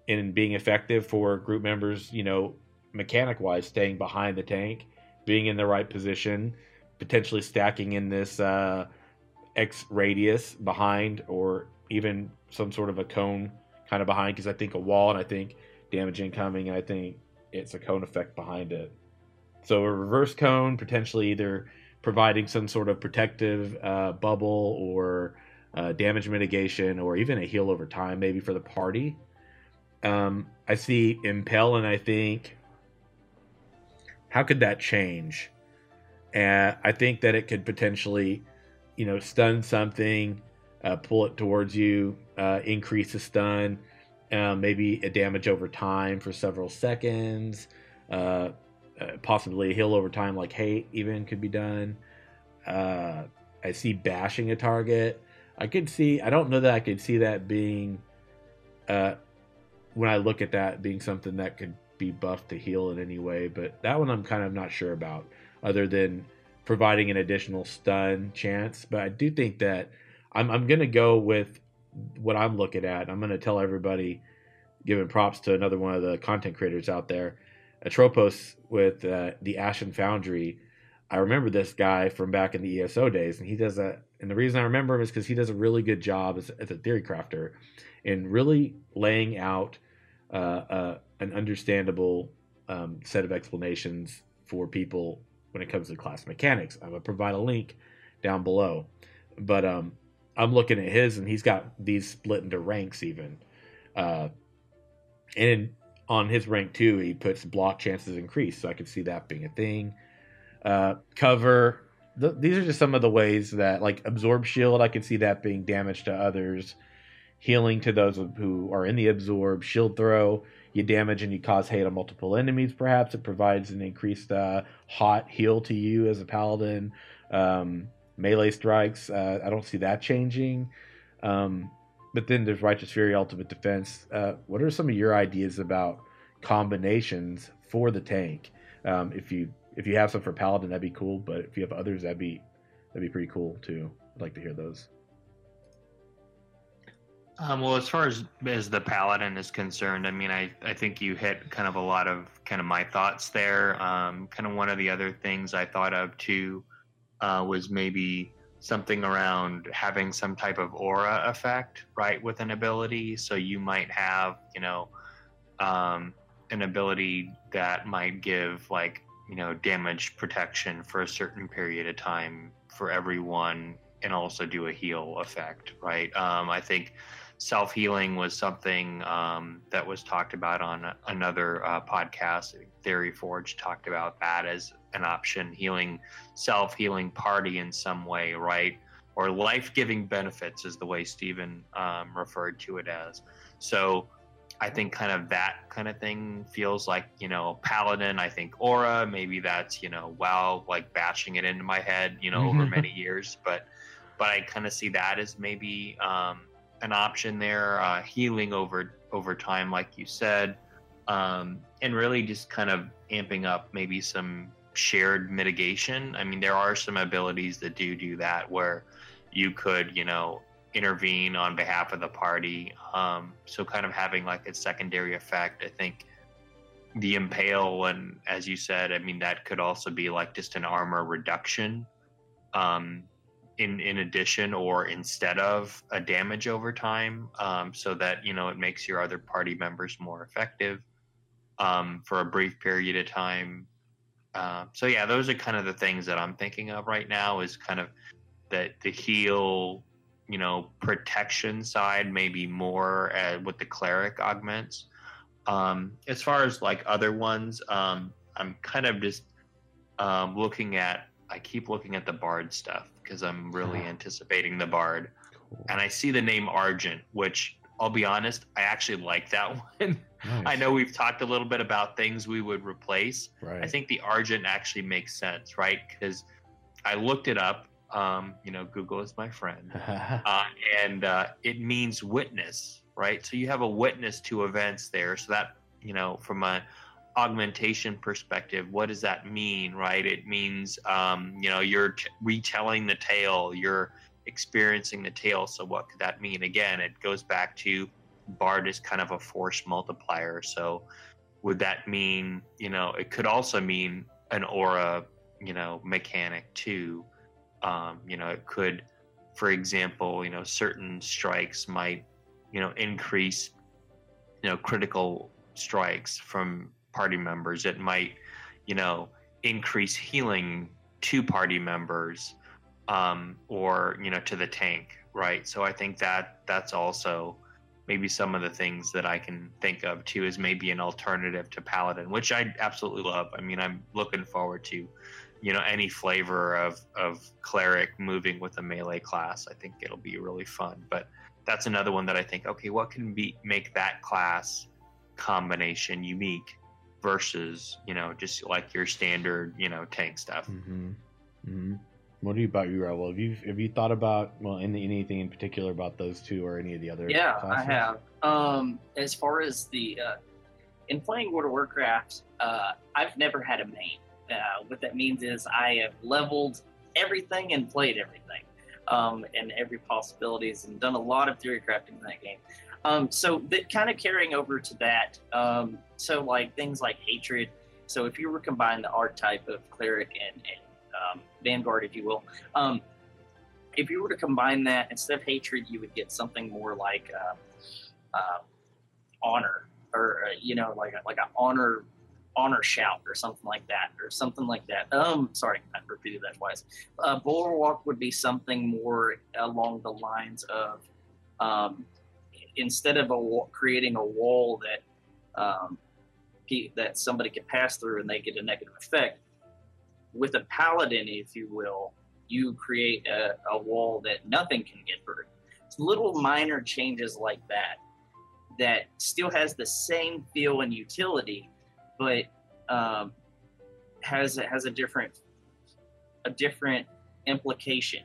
S1: in being effective for group members, you know, mechanic wise, staying behind the tank, being in the right position, potentially stacking in this uh, X radius behind, or even some sort of a cone kind of behind, because I think a wall and I think damage incoming, and I think it's a cone effect behind it. So a reverse cone, potentially either providing some sort of protective uh, bubble or uh, damage mitigation, or even a heal over time, maybe for the party. Um, I see impel, and I think, how could that change? And I think that it could potentially, you know, stun something, uh, pull it towards you, uh, increase the stun, uh, maybe a damage over time for several seconds, uh, uh, possibly a heal over time like hate even could be done. Uh, I see bashing a target. I could see. I don't know that I could see that being, when I look at that being something that could be buffed to heal in any way. But that one I'm kind of not sure about, other than providing an additional stun chance. But I do think that I'm I'm gonna go with what I'm looking at. I'm gonna tell everybody, giving props to another one of the content creators out there, Atropos with uh, the Ashen Foundry. I remember this guy from back in the ESO days, and he does a. And the reason I remember him is because he does a really good job as, as a theory crafter, in really laying out uh, uh, an understandable um, set of explanations for people when it comes to class mechanics. I'm gonna provide a link down below, but um, I'm looking at his, and he's got these split into ranks even, uh, and on his rank two, he puts block chances increase, so I could see that being a thing. Uh, cover. Th- these are just some of the ways that, like, absorb shield. I could see that being damage to others, healing to those who are in the absorb. Shield throw. You damage and you cause hate on multiple enemies. Perhaps it provides an increased uh, hot heal to you as a paladin. Um, melee strikes. Uh, I don't see that changing. Um, but then there's righteous fury, ultimate defense. Uh, what are some of your ideas about combinations for the tank? Um, if you if you have some for paladin, that'd be cool. But if you have others, that'd be that'd be pretty cool too. I'd like to hear those.
S2: Um, well, as far as as the paladin is concerned, I mean, I, I think you hit kind of a lot of kind of my thoughts there. Um, kind of one of the other things I thought of too uh, was maybe something around having some type of aura effect, right, with an ability. So you might have, you know, um, an ability that might give like you know damage protection for a certain period of time for everyone, and also do a heal effect, right? Um, I think self healing was something um, that was talked about on another uh, podcast. Theory Forge talked about that as an option, healing, self healing party in some way, right? Or life giving benefits is the way Steven um, referred to it as. So I think kind of that kind of thing feels like, you know, paladin. I think aura, maybe that's, you know, wow, like bashing it into my head, you know, over many years. But, but I kind of see that as maybe, um, an option there, uh, healing over over time, like you said, um, and really just kind of amping up maybe some shared mitigation. I mean, there are some abilities that do do that where you could, you know, intervene on behalf of the party. Um, so kind of having like a secondary effect. I think the impale and as you said, I mean that could also be like just an armor reduction. Um, in in addition or instead of a damage over time, um, so that you know it makes your other party members more effective um, for a brief period of time. Uh, so yeah, those are kind of the things that I'm thinking of right now. Is kind of that the heal, you know, protection side maybe more uh, with the cleric augments. Um, as far as like other ones, um, I'm kind of just um, looking at. I keep looking at the bard stuff because I'm really anticipating the Bard. Cool. And I see the name Argent, which I'll be honest, I actually like that one. Nice. I know we've talked a little bit about things we would replace. Right. I think the Argent actually makes sense, right? Because I looked it up. Um, you know, Google is my friend, uh, and uh, it means witness, right? So you have a witness to events there. So that you know, from a augmentation perspective, what does that mean, right? It means, um, you know, you're t- retelling the tale, you're experiencing the tale. So, what could that mean? Again, it goes back to Bard is kind of a force multiplier. So, would that mean, you know, it could also mean an aura, you know, mechanic too. Um, you know, it could, for example, you know, certain strikes might, you know, increase, you know, critical strikes from party members. It might, you know, increase healing to party members um, or, you know, to the tank, right? So I think that that's also maybe some of the things that I can think of too is maybe an alternative to Paladin, which I absolutely love. I mean, I'm looking forward to, you know, any flavor of, of cleric moving with a melee class. I think it'll be really fun. But that's another one that I think, okay, what can be make that class combination unique versus you know just like your standard you know tank stuff.
S1: Mm-hmm. Mm-hmm. What do you about you, Raul? Have you have you thought about well any, anything in particular about those two or any of the other?
S3: Yeah, classes? I have. Um, as far as the uh, in playing World of Warcraft, uh, I've never had a main. Uh, what that means is I have leveled everything and played everything, um, and every possibilities, and done a lot of theory crafting in that game. Um, so that kind of carrying over to that. Um, so like things like hatred. So if you were combine the archetype of cleric and, and um, vanguard, if you will, um, if you were to combine that instead of hatred, you would get something more like uh, uh, honor, or uh, you know, like a, like an honor honor shout or something like that, or something like that. Um, sorry, I repeated that twice. Uh, bulwark would be something more along the lines of um, instead of a creating a wall that um, that somebody can pass through and they get a negative effect, with a paladin, if you will, you create a, a wall that nothing can get through. It's little minor changes like that that still has the same feel and utility, but um, has has a different a different implication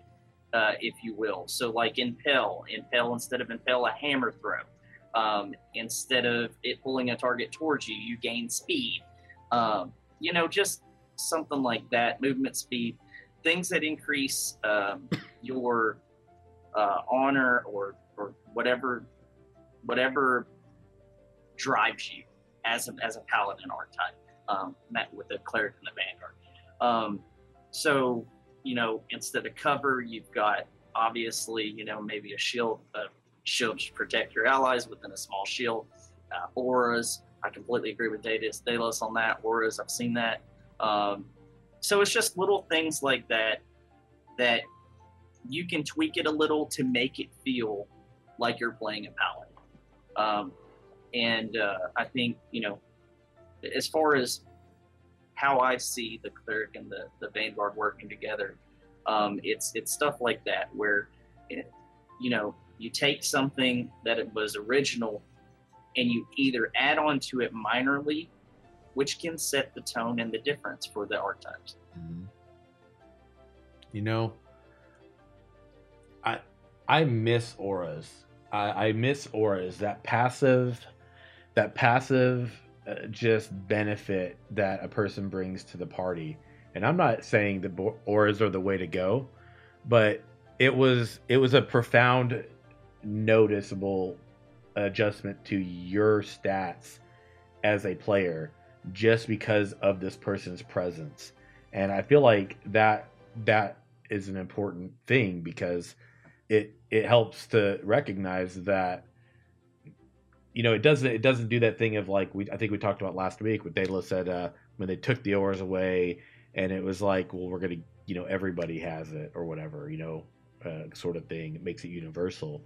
S3: uh, if you will. So, like impel, impel instead of impel, a hammer throw. Um, instead of it pulling a target towards you, you gain speed. Um, you know, just something like that, movement speed, things that increase um, your uh, honor or or whatever whatever drives you as a, as a paladin archetype, um, met with the cleric and the vanguard. Um, so you know, instead of cover, you've got obviously you know maybe a shield, a shield to protect your allies within a small shield. Uh, auras, I completely agree with Daedalus, Daedalus on that. Auras, I've seen that. Um, so it's just little things like that that you can tweak it a little to make it feel like you're playing a paladin. Um, and uh, I think you know, as far as how I see the cleric and the, the vanguard working together, um, it's it's stuff like that where, it, you know, you take something that it was original, and you either add on to it minorly, which can set the tone and the difference for the archetypes.
S1: Mhm. You know, I I miss auras. I, I miss auras. That passive, that passive, uh, just benefit that a person brings to the party. And I'm not saying that bo- auras are the way to go, but it was it was a profound, noticeable adjustment to your stats as a player just because of this person's presence and i feel like that that is an important thing because it it helps to recognize that you know it doesn't it doesn't do that thing of like we i think we talked about last week with Daedalus said uh when they took the auras away and it was like well we're gonna you know everybody has it or whatever you know uh, sort of thing. It makes it universal.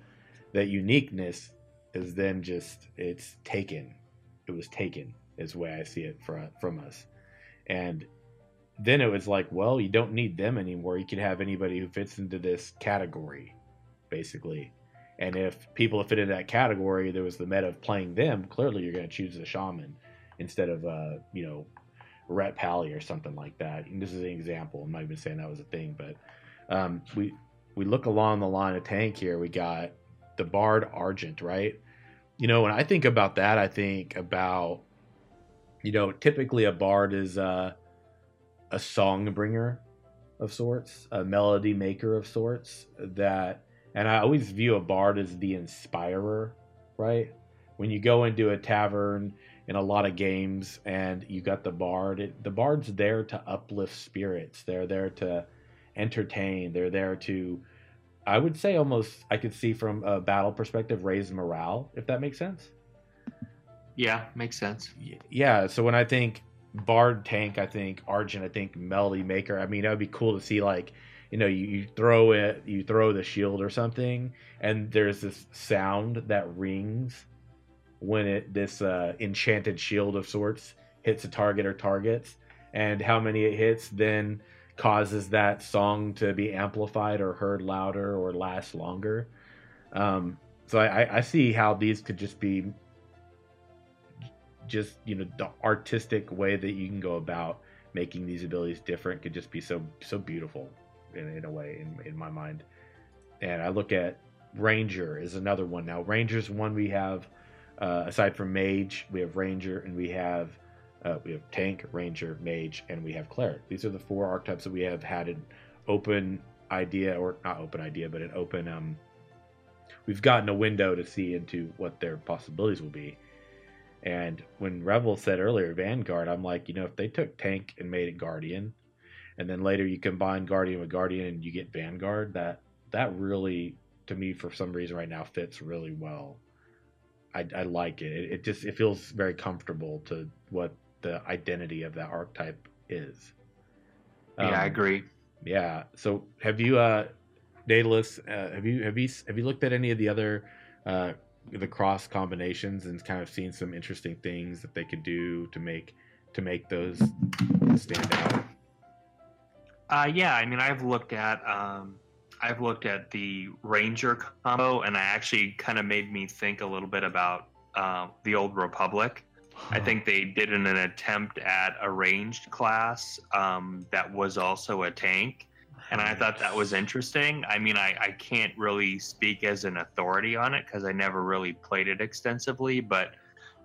S1: That uniqueness is then just it's taken. It was taken is the way i see it for, from us. And then it was like well you don't need them anymore. You can have anybody who fits into this category basically and if people fit into that category there was the meta of playing them clearly you're going to choose the shaman instead of uh you know ret pally or something like that. And this is an example. I'm not even saying that was a thing but um we we look along the line of tank here. We got the bard argent right? You know when i think about that i think about you know typically a bard is uh a song bringer of sorts a melody maker of sorts that and i always view a bard as the inspirer right? When you go into a tavern in a lot of games and you got the bard it, the bard's there to uplift spirits. They're there to entertain. They're there to i would say almost i could see from a battle perspective raise morale if that makes sense.
S2: Yeah, makes sense.
S1: Yeah so when i think bard tank i think argent i think melody maker. I mean that would be cool to see like you know you, you throw it you throw the shield or something and there's this sound that rings when it this uh, enchanted shield of sorts hits a target or targets and how many it hits then causes that song to be amplified or heard louder or last longer. Um, so I, I- I see how these could just be just you know the artistic way that you can go about making these abilities different could just be so so beautiful in, in a way in, in my mind. And i look at ranger is another one. Now ranger's one we have uh, aside from mage we have ranger and we have uh, we have tank ranger mage and we have cleric. These are the four archetypes that we have had an open idea or not open idea but an open um we've gotten a window to see into what their possibilities will be. And when Revel said earlier Vanguard, I'm like, you know, if they took Tank and made it Guardian, and then later you combine Guardian with Guardian and you get Vanguard, that that really, to me, for some reason right now, fits really well. I, I like it. it. It just it feels very comfortable to what the identity of that archetype is.
S2: Yeah, I
S1: Um,
S2: agree.
S1: Yeah. So have you, uh, Daedalus, uh, have you have you have you looked at any of the other uh, the cross combinations and kind of seen some interesting things that they could do to make to make those stand out?
S2: Uh, yeah, I mean, I've looked at um, I've looked at the Ranger combo, and I actually kind of made me think a little bit about uh, the old Republic. I think they did an, an attempt at a ranged class um, that was also a tank, and I thought that was interesting. I mean, I, I can't really speak as an authority on it because I never really played it extensively, but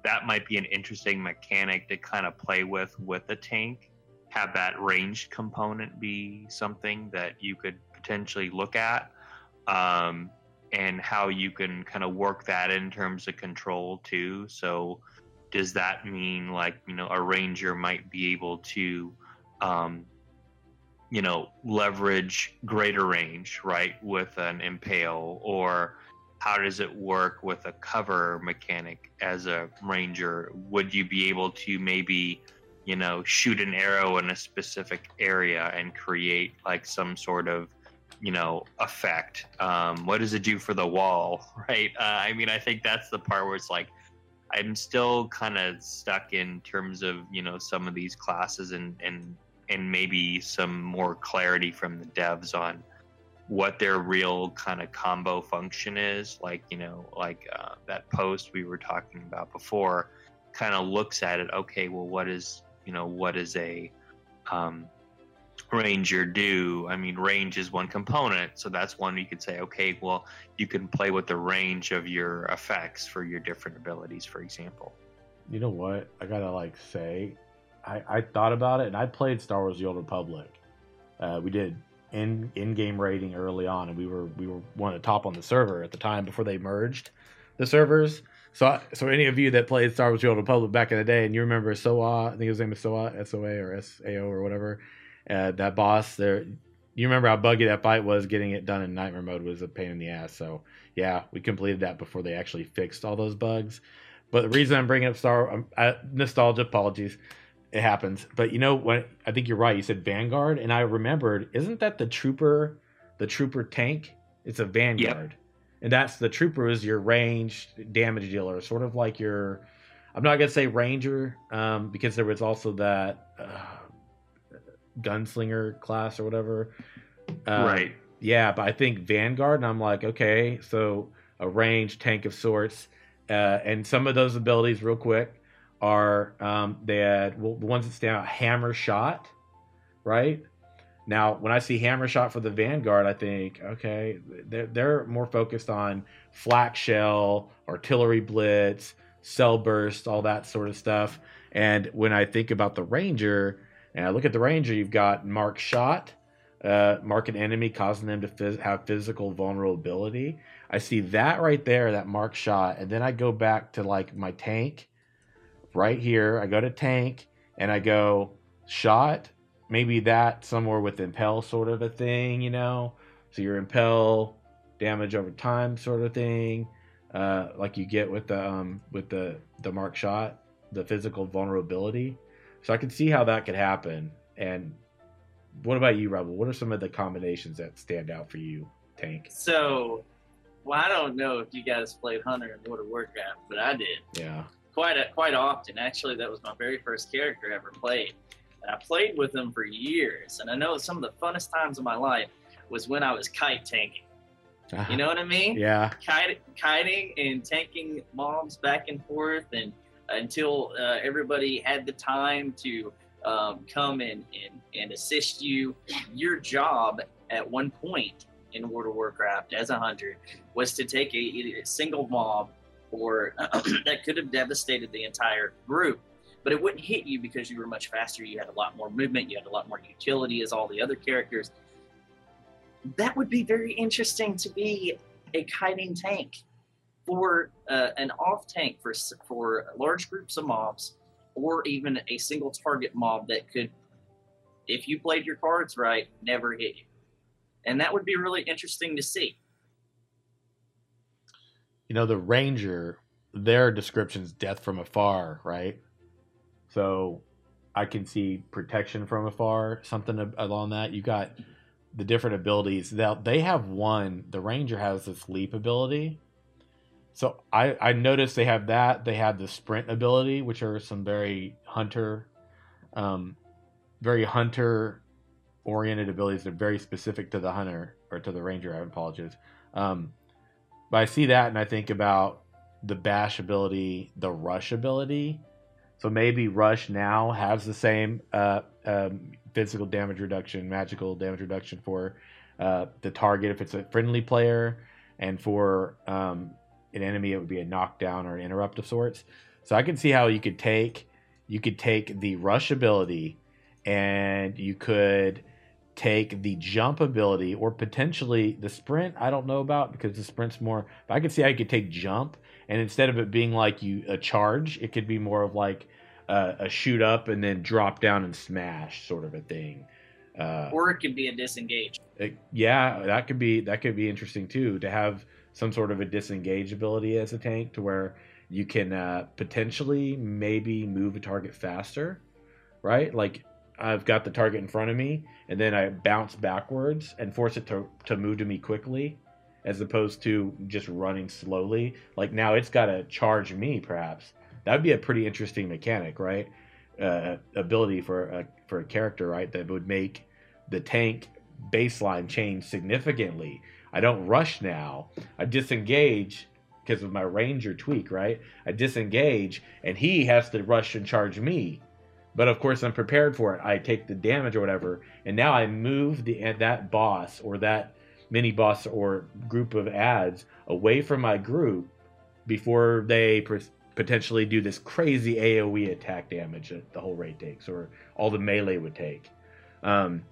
S2: that might be an interesting mechanic to kind of play with with a tank. Have that ranged component be something that you could potentially look at, um, and how you can kind of work that in terms of control too. So, does that mean like you know a ranger might be able to um, you know leverage greater range right with an impale or how does it work with a cover mechanic as a ranger would you be able to maybe you know shoot an arrow in a specific area and create like some sort of you know effect. Um, what does it do for the wall right? Uh, i mean i think that's the part where it's like i'm still kind of stuck in terms of you know some of these classes and and and maybe some more clarity from the devs on what their real kind of combo function is. Like you know like uh, that post we were talking about before kind of looks at it okay well what is you know what is a um, ranger do? I mean range is one component so that's one you could say okay well you can play with the range of your effects for your different abilities for example.
S1: You know what? I gotta like say i i thought about it and i played star wars the old republic. Uh, we did in in game rating early on, and we were we were one of the top on the server at the time before they merged the servers. So so any of you that played Star Wars: The Old Republic back in the day, and you remember Soa, I think his name is Soa, S O A or S A O or whatever, uh, that boss there. You remember how buggy that fight was? Getting it done in nightmare mode was a pain in the ass. So yeah, we completed that before they actually fixed all those bugs. But the reason I'm bringing up Star um, uh, nostalgia, apologies it happens. But you know what? I think you're right. You said Vanguard, and I remembered. Isn't that the trooper? The trooper tank. It's a Vanguard, yep. And that's the trooper is your range damage dealer, sort of like your. I'm not gonna say ranger, um, because there was also that uh, gunslinger class or whatever.
S2: Um, right.
S1: Yeah, but I think Vanguard, and I'm like, okay, so a range tank of sorts, uh, and some of those abilities, real quick are um, they had well, the ones that stand out hammer shot, right? Now, when I see hammer shot for the Vanguard, I think okay, they're they're more focused on flak shell, artillery blitz, cell burst, all that sort of stuff. And when I think about the Ranger, and I look at the Ranger, you've got mark shot, uh, mark an enemy, causing them to phys- have physical vulnerability. I see that right there, that mark shot, and then I go back to like my tank right here. I go to tank and I go shot. Maybe that somewhere with impel sort of a thing, you know. So your impel damage over time sort of thing, uh, like you get with the um, with the the mark shot, the physical vulnerability. So I can see how that could happen. And what about you, Rebel? What are some of the combinations that stand out for you, Tank?
S3: So, well, I don't know if you guys played Hunter and World of Warcraft, but I did.
S1: Yeah
S3: quite a, quite often. Actually, that was my very first character I ever played, and I played with them for years. And I know some of the funnest times of my life was when I was kite tanking. Uh, you know what I mean?
S1: Yeah.
S3: Kite, kiting and tanking mobs back and forth, and until uh, everybody had the time to um, come and, and, and assist you. Your job at one point in World of Warcraft as a hunter was to take a, a single mob or that could have devastated the entire group. But it wouldn't hit you because you were much faster. You had a lot more movement. You had a lot more utility as all the other characters. That would be very interesting to be a kiting tank for uh, an off tank for for large groups of mobs, or even a single target mob that could, if you played your cards right, never hit you. And that would be really interesting to see
S1: you know the ranger their description's death from afar right so i can see protection from afar something along that. You got the different abilities. That they have one. The ranger has this leap ability. So i i noticed they have that. They have the sprint ability which are some very hunter um very hunter oriented abilities. They're very specific to the hunter or to the ranger i apologize. Um but I see that and I think about the bash ability, the rush ability. So maybe rush now has the same uh, um, physical damage reduction, magical damage reduction for uh, the target if it's a friendly player, and for um, an enemy it would be a knockdown or an interrupt of sorts. So I can see how you could take you could take the rush ability and you could take the jump ability or potentially the sprint. I don't know about because the sprint's more. But I could see how you could take jump and instead of it being like you a charge, it could be more of like a, a shoot up and then drop down and smash sort of a thing.
S3: Uh, or it could be a disengage.
S1: It, yeah, that could be that could be interesting too to have some sort of a disengage ability as a tank to where you can uh, potentially maybe move a target faster, right? Like I've got the target in front of me, and then I bounce backwards and force it to, to move to me quickly, as opposed to just running slowly. Like now it's got to charge me, perhaps. That would be a pretty interesting mechanic, right? Uh, ability for a, for a character, right? That would make the tank baseline change significantly. I don't rush now. I disengage because of my ranger tweak, right? I disengage and he has to rush and charge me. But of course, I'm prepared for it. I take the damage or whatever, and now I move the that boss or that mini boss or group of ads away from my group before they potentially do this crazy AOE attack damage that the whole raid takes, or all the melee would take. Um,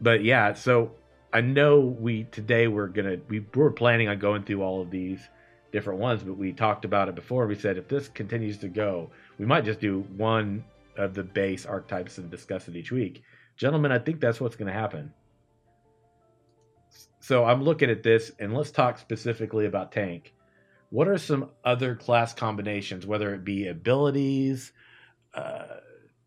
S1: but yeah, so I know we today we're gonna we were planning on going through all of these different ones, but we talked about it before. We said if this continues to go, we might just do one of the base archetypes and discuss it each week. Gentlemen, I think that's what's going to happen. So I'm looking at this, and let's talk specifically about tank. What are some other class combinations, whether it be abilities? Uh,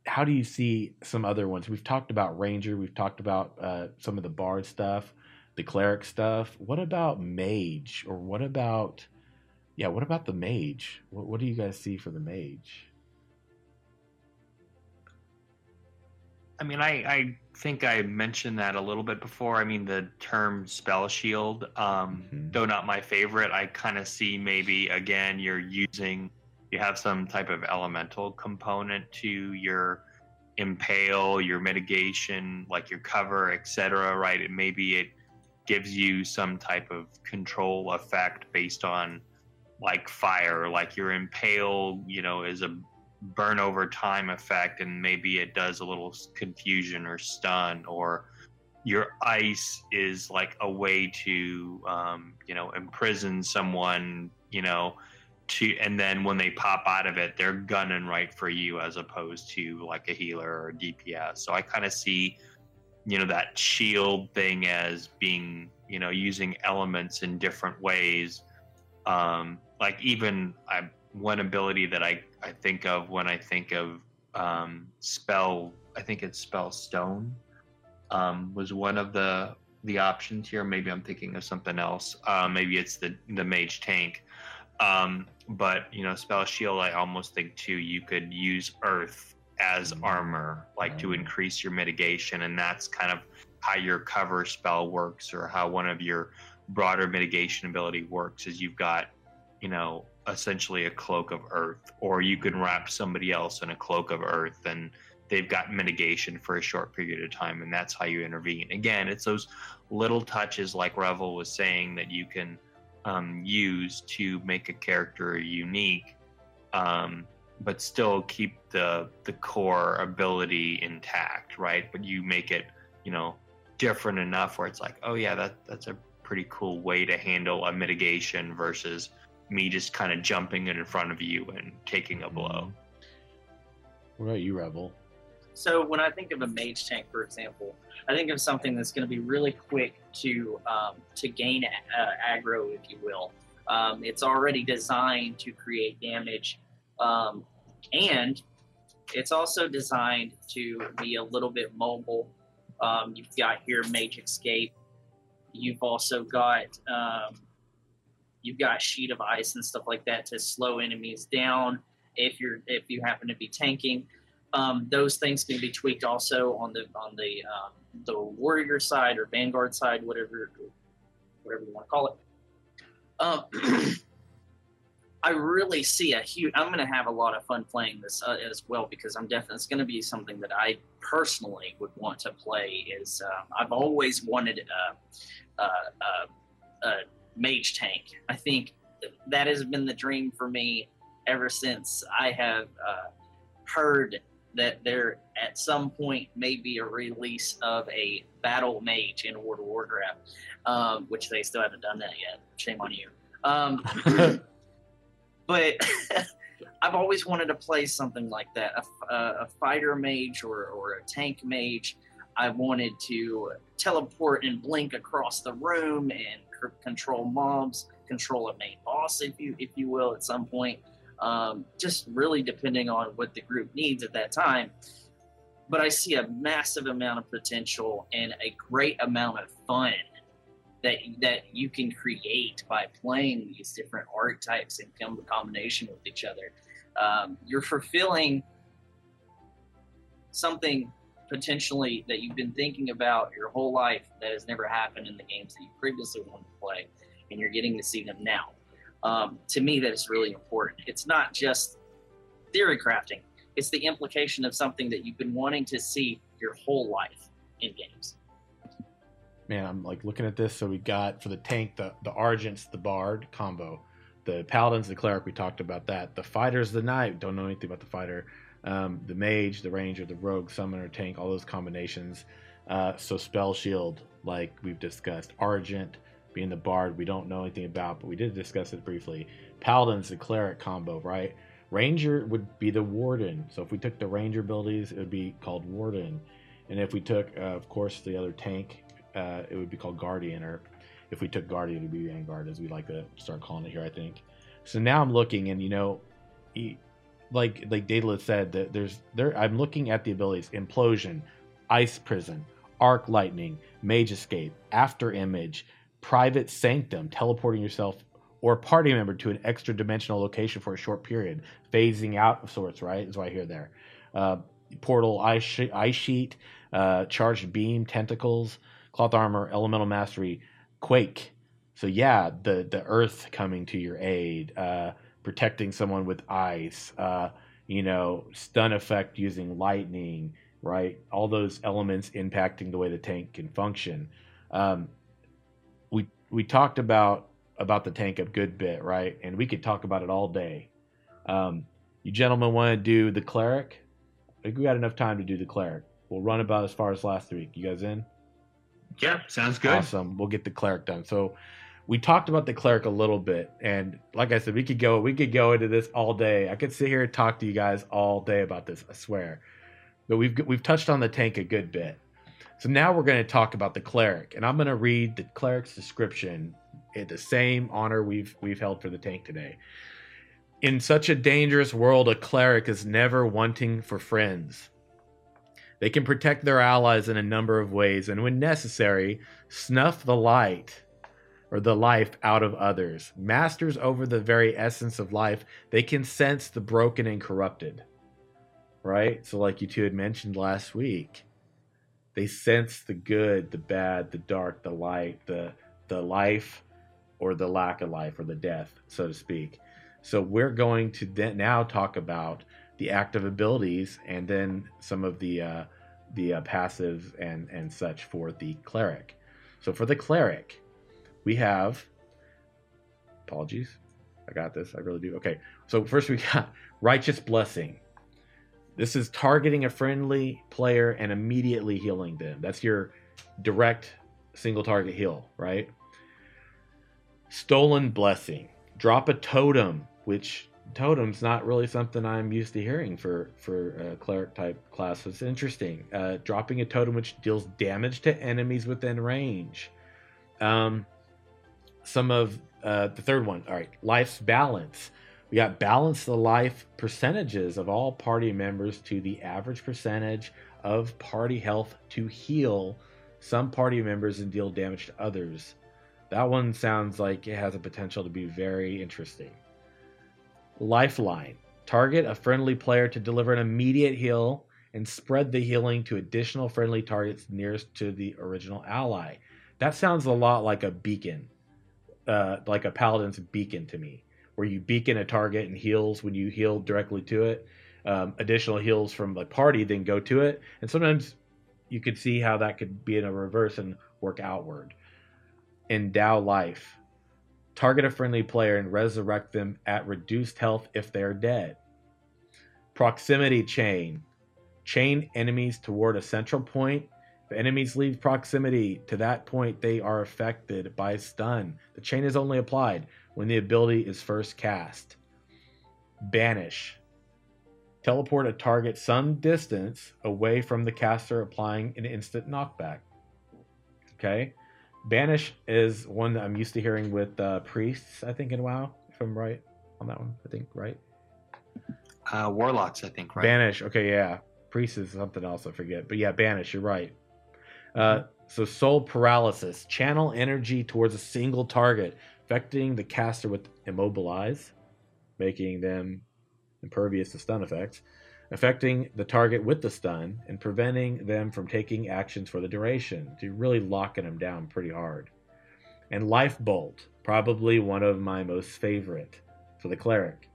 S1: how do you see some other ones? We've talked about Ranger, we've talked about uh, some of the Bard stuff, the Cleric stuff. What about Mage, or what about, yeah, what about the Mage? What, what do you guys see for the Mage?
S2: I mean, I, I think I mentioned that a little bit before. I mean, the term spell shield, um, mm-hmm. though not my favorite, I kind of see maybe again you're using you have some type of elemental component to your impale, your mitigation, like your cover, etc. Right? It maybe it gives you some type of control effect based on like fire, like your impale, you know, is a burn over time effect, and maybe it does a little confusion or stun, or your ice is like a way to, um, you know, imprison someone, you know, to and then when they pop out of it they're gunning right for you as opposed to like a healer or a dps so i kind of see you know that shield thing as being you know using elements in different ways. Um like even i one ability that i i think of when i think of um spell i think it's spell stone um was one of the the options here maybe i'm thinking of something else uh maybe it's the the mage tank um, but you know, spell shield, I almost think too, you could use earth as mm-hmm. armor, like to mm-hmm. increase your mitigation, and that's kind of how your cover spell works, or how one of your broader mitigation ability works. Is you've got, you know, essentially a cloak of earth, or you can wrap somebody else in a cloak of earth, and they've got mitigation for a short period of time, and that's how you intervene. Again, it's those little touches, like Revel was saying, that you can um, use to make a character unique, um, but still keep the the core ability intact, right? But you make it, you know, different enough where it's like, oh yeah, that that's a pretty cool way to handle a mitigation versus me just kind of jumping it in front of you and taking a blow.
S1: What about you, Rebel?
S3: So when I think of a mage tank, for example, I think of something that's going to be really quick to um, to gain uh, aggro, if you will. Um, it's already designed to create damage, um, and it's also designed to be a little bit mobile. Um, you've got here Mage Escape. You've also got um, you've got Sheet of Ice and stuff like that to slow enemies down if you're if you happen to be tanking. Um, those things can be tweaked also on the on the um, the warrior side or vanguard side, whatever whatever you want to call it. Um, I really see a huge. I'm going to have a lot of fun playing this uh, as well because I'm definitely it's going to be something that I personally would want to play. Is um, I've always wanted a, a, a, a mage tank. I think that has been the dream for me ever since I have uh, heard that there at some point may be a release of a battle mage in World of Warcraft, um, which they still haven't done that yet. Shame on you. Um, but I've always wanted to play something like that a, a, fighter mage or, or a tank mage. I wanted to teleport and blink across the room and control mobs, control a main boss, if you if you will, at some point. Um, just really depending on what the group needs at that time. But I see a massive amount of potential and a great amount of fun that that you can create by playing these different archetypes to combination with each other. Um, you're fulfilling something potentially that you've been thinking about your whole life that has never happened in the games that you previously wanted to play, and you're getting to see them now. Um, to me, that is really important. It's not just theory crafting; it's the implication of something that you've been wanting to see your whole life in games
S1: man, I'm like looking at this. So we got for the tank the the Argents, the Bard combo, the Paladins, the Cleric. We talked about that. The Fighters, the Knight. Don't know anything about the Fighter. Um, the Mage, the Ranger, the Rogue, Summoner, Tank. All those combinations. Uh, so Spell Shield, like we've discussed. Argent being the Bard, we don't know anything about, but we did discuss it briefly. Paladins, the Cleric combo, right? Ranger would be the Warden. So if we took the Ranger abilities, it would be called Warden. And if we took, uh, of course, the other tank uh, it would be called Guardian, or if we took Guardian, it would be Vanguard, as we like to start calling it here, I think. So now I'm looking, and you know, like like Daedalus said, that there's there. I'm looking at the abilities: Implosion, Ice Prison, Arc Lightning, Mage Escape, After Image, Private Sanctum, teleporting yourself or party member to an extra dimensional location for a short period, phasing out of sorts, right? Is what I hear there. Uh, portal, ice, ice sheet, uh, charged beam, tentacles, cloth armor, elemental mastery, quake. So yeah, the the earth coming to your aid, uh, protecting someone with ice, uh, you know, stun effect using lightning, right? All those elements impacting the way the tank can function. Um, we we talked about about the tank a good bit, right? And we could talk about it all day. Um, you gentlemen want to do the cleric? I think we got enough time to do the cleric. We'll run about as far as last week. You guys in?
S2: Yeah, sounds good.
S1: Awesome. We'll get the cleric done. So we talked about the cleric a little bit, and like I said, we could go we could go into this all day. I could sit here and talk to you guys all day about this. I swear. But we've we've touched on the tank a good bit. So now we're going to talk about the cleric, and I'm going to read the cleric's description in the same honor we've we've held for the tank today. In such a dangerous world, a cleric is never wanting for friends. They can protect their allies in a number of ways, and when necessary, snuff the light or the life out of others. Masters over the very essence of life, they can sense the broken and corrupted. Right? So, like you two had mentioned last week, they sense the good, the bad, the dark, the light, the the life or the lack of life or the death, so to speak. So we're going to now talk about the active abilities and then some of the uh, the uh, passives and and such for the cleric. So for the cleric, we have apologies. I got this. I really do. Okay. So first we got righteous blessing. This is targeting a friendly player and immediately healing them. That's your direct single target heal, right? Stolen blessing. Drop a totem, which totem's not really something I'm used to hearing for for a cleric type class. It's interesting. Uh, dropping a totem which deals damage to enemies within range. Um, some of uh, the third one. All right, life's balance. We got balance the life percentages of all party members to the average percentage of party health to heal some party members and deal damage to others. That one sounds like it has a potential to be very interesting. Lifeline. Target a friendly player to deliver an immediate heal and spread the healing to additional friendly targets nearest to the original ally. That sounds a lot like a beacon, uh, like a paladin's beacon to me, where you beacon a target and heals when you heal directly to it. Um, additional heals from the party then go to it, and sometimes you could see how that could be in a reverse and work outward. Endow life Target a friendly player and resurrect them at reduced health if they are dead. Proximity chain. Chain enemies toward a central point. If enemies leave proximity to that point, they are affected by stun. The chain is only applied when the ability is first cast. Banish. Teleport a target some distance away from the caster, applying an instant knockback. Okay. Banish is one that I'm used to hearing with uh, priests, I think, in WoW, if I'm right on that one. I think, right?
S2: Uh, warlocks, I think, right?
S1: Banish. Okay, yeah. Priest is something else, I forget. But yeah, Banish, you're right. Uh, so, Soul Paralysis. Channel energy towards a single target, affecting the caster with Immobilize, making them impervious to stun effects, affecting the target with the stun, and preventing them from taking actions for the duration. So you're really locking them down pretty hard. And Life Bolt, probably one of my most favorite for the cleric.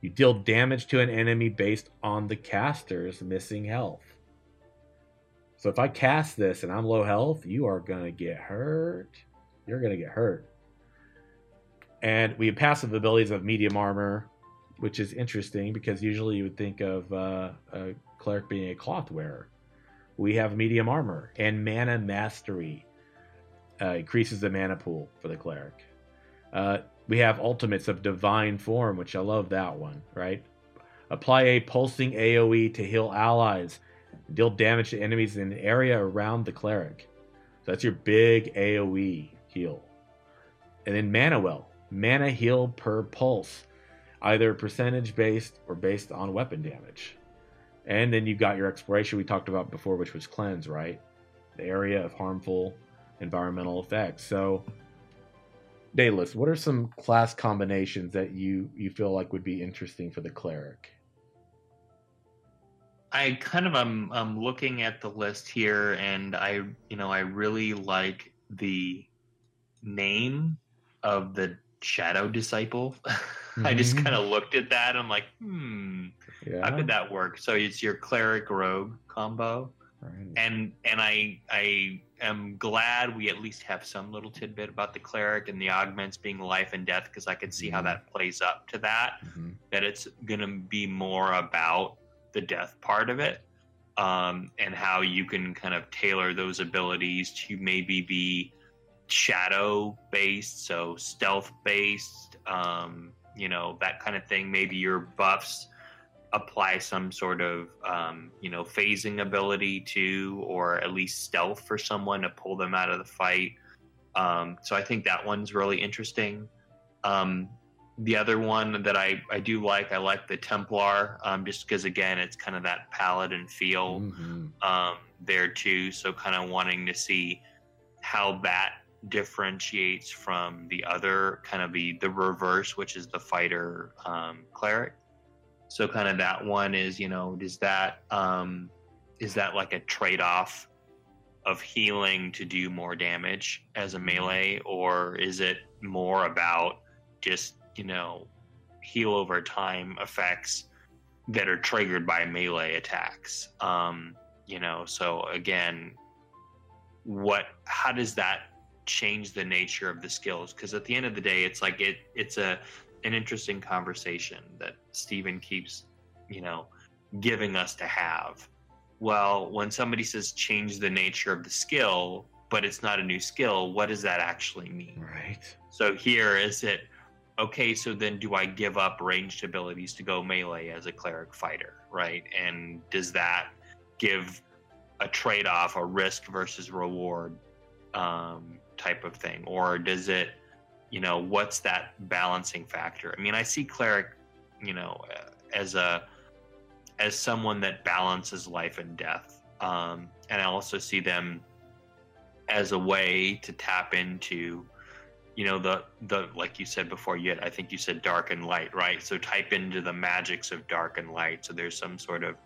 S1: You deal damage to an enemy based on the caster's missing health. So if I cast this and I'm low health, you are going to get hurt. You're going to get hurt. And we have passive abilities of medium armor, which is interesting because usually you would think of uh, a cleric being a cloth wearer. We have medium armor and mana mastery. Uh, increases the mana pool for the cleric. Uh, we have ultimates of divine form, which I love that one, right? Apply a pulsing AoE to heal allies, deal damage to enemies in an area around the cleric. So that's your big AoE heal. And then Mana Well, mana heal per pulse either percentage based or based on weapon damage. And then you've got your exploration we talked about before, which was cleanse, right? The area of harmful environmental effects. So, Daedalus, what are some class combinations that you you feel like would be interesting for the cleric?
S2: I kind of am I'm looking at the list here, and I you know I really like the name of the shadow disciple. Mm-hmm. I just mm-hmm. kind of looked at that. And I'm like, hmm, yeah. how could that work? So it's your cleric rogue combo, right. and and I I am glad we at least have some little tidbit about the cleric and the augments being life and death because I can see mm-hmm. how that plays up to that. Mm-hmm. That it's gonna be more about the death part of it. Um, and how you can kind of tailor those abilities to maybe be shadow based, so stealth based, um, you know, that kind of thing. Maybe your buffs apply some sort of, um, you know, phasing ability to, or at least stealth for someone to pull them out of the fight. Um, so I think that one's really interesting. The other one that I, I do like, I like the Templar, um, just because again, it's kind of that paladin feel mm-hmm. um, there too. So kind of wanting to see how that differentiates from the other kind of the the reverse, which is the fighter um, cleric. So kind of that one is you know is that um, is that like a trade off of healing to do more damage as a melee, or is it more about just you know heal over time effects that are triggered by melee attacks? Um, you know, so again, what how does that change the nature of the skills? Because at the end of the day it's like it it's a an interesting conversation that Steven keeps you know giving us to have. Well when somebody says change the nature of the skill but it's not a new skill what does that actually mean?
S1: Right.
S2: So here is it okay so then do i give up ranged abilities to go melee as a cleric fighter right? And does that give a trade-off a risk versus reward um, type of thing? Or does it you know what's that balancing factor? I mean i see cleric you know as a as someone that balances life and death um, and i also see them as a way to tap into you know the the like you said before yet i think you said dark and light right so type into the magics of dark and light so there's some sort of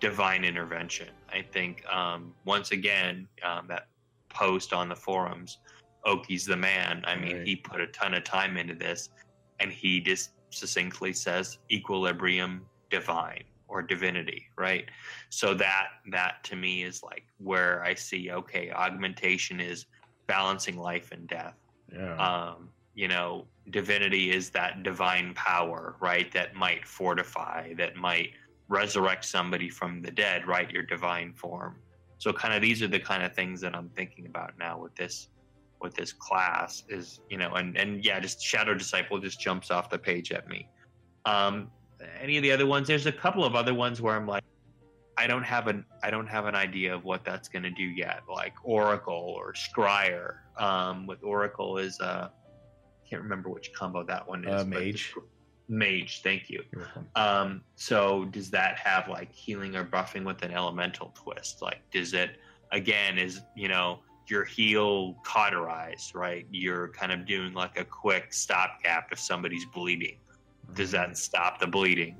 S2: divine intervention i think um, once again um, that post on the forums, Oki's the man. I mean, right. he put a ton of time into this, and he just succinctly says equilibrium divine or divinity, right? So that that to me is like where I see okay, augmentation is balancing life and death.
S1: Yeah.
S2: Um, you know, divinity is that divine power, right? That might fortify, that might resurrect somebody from the dead, right? Your divine form. So kind of these are the kind of things that I'm thinking about now with this with this class is, you know, and and yeah, just Shadow Disciple just jumps off the page at me. Um any of the other ones, there's a couple of other ones where I'm like I don't have an I don't have an idea of what that's going to do yet, like Oracle or Scryer. Um, with Oracle is uh, can't remember which combo that one is.
S1: Uh, mage.
S2: Mage, thank you. Um, so does that have like healing or buffing with an elemental twist? Like, does it again is you know your heal cauterized, right? You're kind of doing like a quick stopgap if somebody's bleeding. Does that stop the bleeding?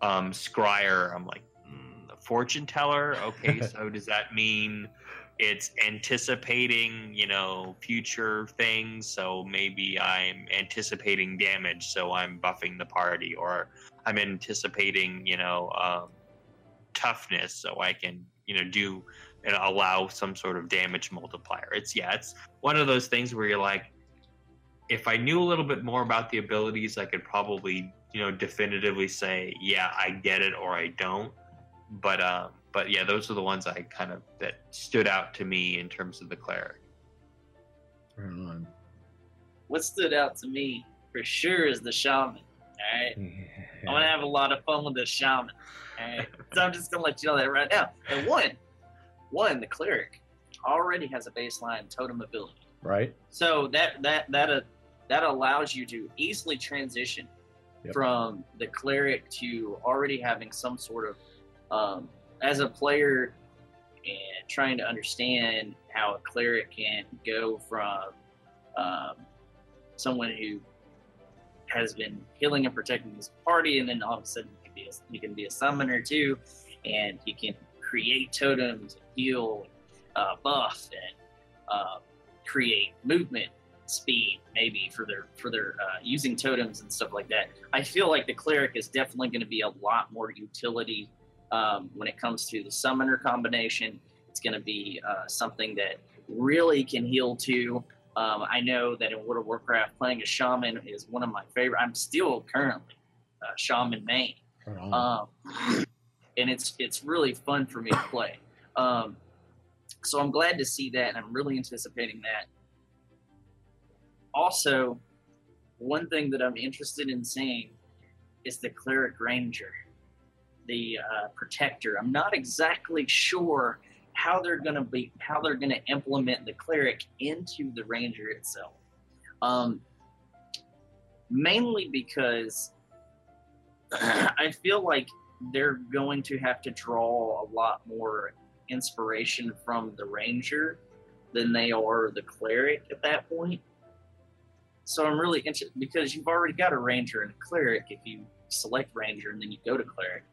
S2: Um, Scryer, I'm like, fortune teller. Okay, so does that mean it's anticipating, you know, future things? So maybe I'm anticipating damage, so I'm buffing the party, or I'm anticipating, you know, um, toughness, so I can, you know, do and allow some sort of damage multiplier. It's yeah, it's one of those things where you're like, if I knew a little bit more about the abilities, I could probably, you know, definitively say, yeah, I get it or I don't but um, but yeah, those are the ones I kind of that stood out to me in terms of the cleric.
S1: Right on.
S3: What stood out to me for sure is the shaman. All right, yeah. I'm gonna have a lot of fun with the shaman. All right, so I'm just gonna let you know that right now. And one, one, the cleric already has a baseline totem ability.
S1: Right.
S3: So that that that uh, that allows you to easily transition yep. from the cleric to already having some sort of um, as a player and trying to understand how a cleric can go from um, someone who has been healing and protecting his party, and then all of a sudden he can be a, he can be a summoner too, and he can create totems, and heal, uh, buff, and uh, create movement speed maybe for their for their uh, using totems and stuff like that. I feel like the cleric is definitely going to be a lot more utility um, when it comes to the summoner combination, it's going to be uh, something that really can heal too. Um, I know that in World of Warcraft, playing a shaman is one of my favorite. I'm still currently a shaman main, um, and it's it's really fun for me to play. Um, so I'm glad to see that, and I'm really anticipating that. Also, one thing that I'm interested in seeing is the cleric ranger the uh, protector. I'm not exactly sure how they're going to be how they're going to implement the cleric into the ranger itself. Um, mainly because I feel like they're going to have to draw a lot more inspiration from the ranger than they are the cleric at that point. So I'm really interested because you've already got a ranger and a cleric if you select ranger and then you go to cleric.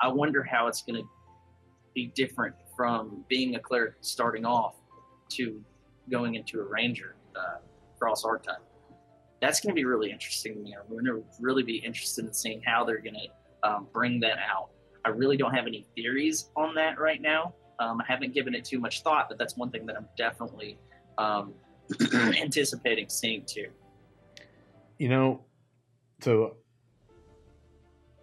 S3: I wonder how it's going to be different from being a cleric starting off to going into a ranger uh, cross archetype. That's going to be really interesting to me. I'm going to really be interested in seeing how they're going to um, bring that out. I really don't have any theories on that right now. Um, I haven't given it too much thought, but that's one thing that I'm definitely um, anticipating seeing too.
S1: You know, so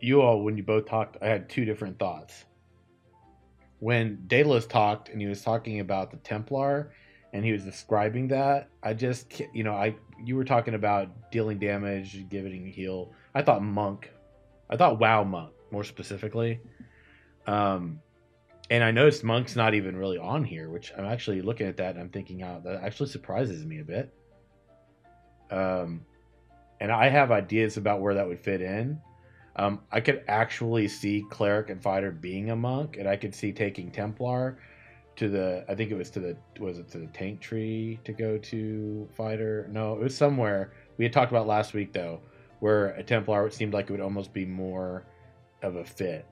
S1: you all, when you both talked, I had two different thoughts. When Daedalus talked and he was talking about the Templar and he was describing that, I just, you know, I you were talking about dealing damage, giving heal. I thought monk, I thought WoW monk more specifically. Um, and I noticed monk's not even really on here, which I'm actually looking at that and I'm thinking, oh, that actually surprises me a bit. Um, and I have ideas about where that would fit in um, I could actually see cleric and fighter being a monk, and I could see taking Templar to the. I think it was to the was it to the tank tree to go to fighter. No, it was somewhere we had talked about last week though, where a Templar it seemed like it would almost be more of a fit.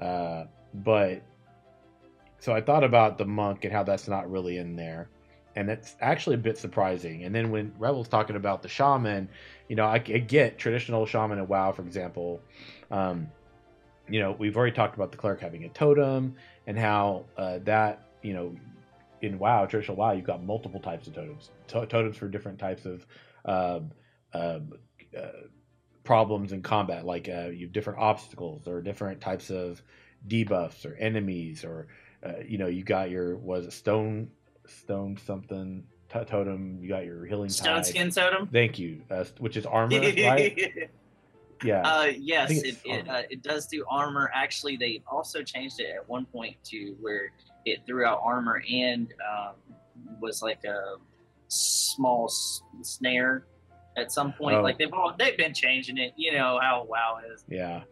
S1: Uh, but so I thought about the monk and how that's not really in there and it's actually a bit surprising. And then when Rebel's talking about the shaman, you know, I, I get traditional shaman and WoW, for example. Um, you know, we've already talked about the cleric having a totem and how uh, that, you know, in WoW, traditional WoW, you've got multiple types of totems, to- totems for different types of um, uh, problems in combat. Like uh, you have different obstacles or different types of debuffs or enemies, or uh, you know, you got your was it stone stone something t- totem. You got your healing
S3: Stone
S1: tide.
S3: skin totem.
S1: Thank you, uh, which is armor, right? Yeah.
S3: Uh, yes, it it, uh, it does do armor. Actually, they also changed it at one point to where it threw out armor and um, was like a small s- snare at some point.
S1: Oh.
S3: Like they've all they've been changing it. You know how WoW is.
S1: Yeah,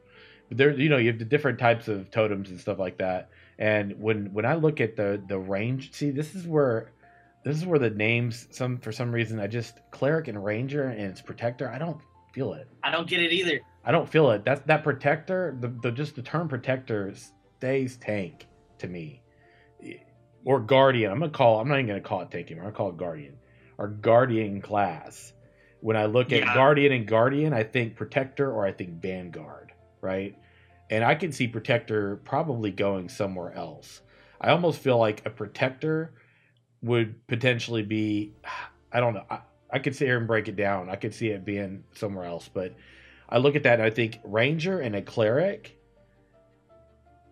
S1: but there, you know, you have the different types of totems and stuff like that. And when when I look at the the range, see, this is where this is where the names some for some reason I just cleric and ranger and it's protector. I don't feel it.
S3: I don't get it either.
S1: I don't feel it. That's that protector, the, the just the term protector stays tank to me, or guardian. I'm gonna call. I'm not even gonna call it tank anymore. I'm gonna call it guardian or guardian class. When I look at
S2: Yeah.
S1: guardian and guardian, I think protector or I think vanguard, right? And I can see protector probably going somewhere else. I almost feel like a protector would potentially be. I don't know. I, I could sit here and break it down. I could see it being somewhere else, but I look at that and I think ranger and a cleric.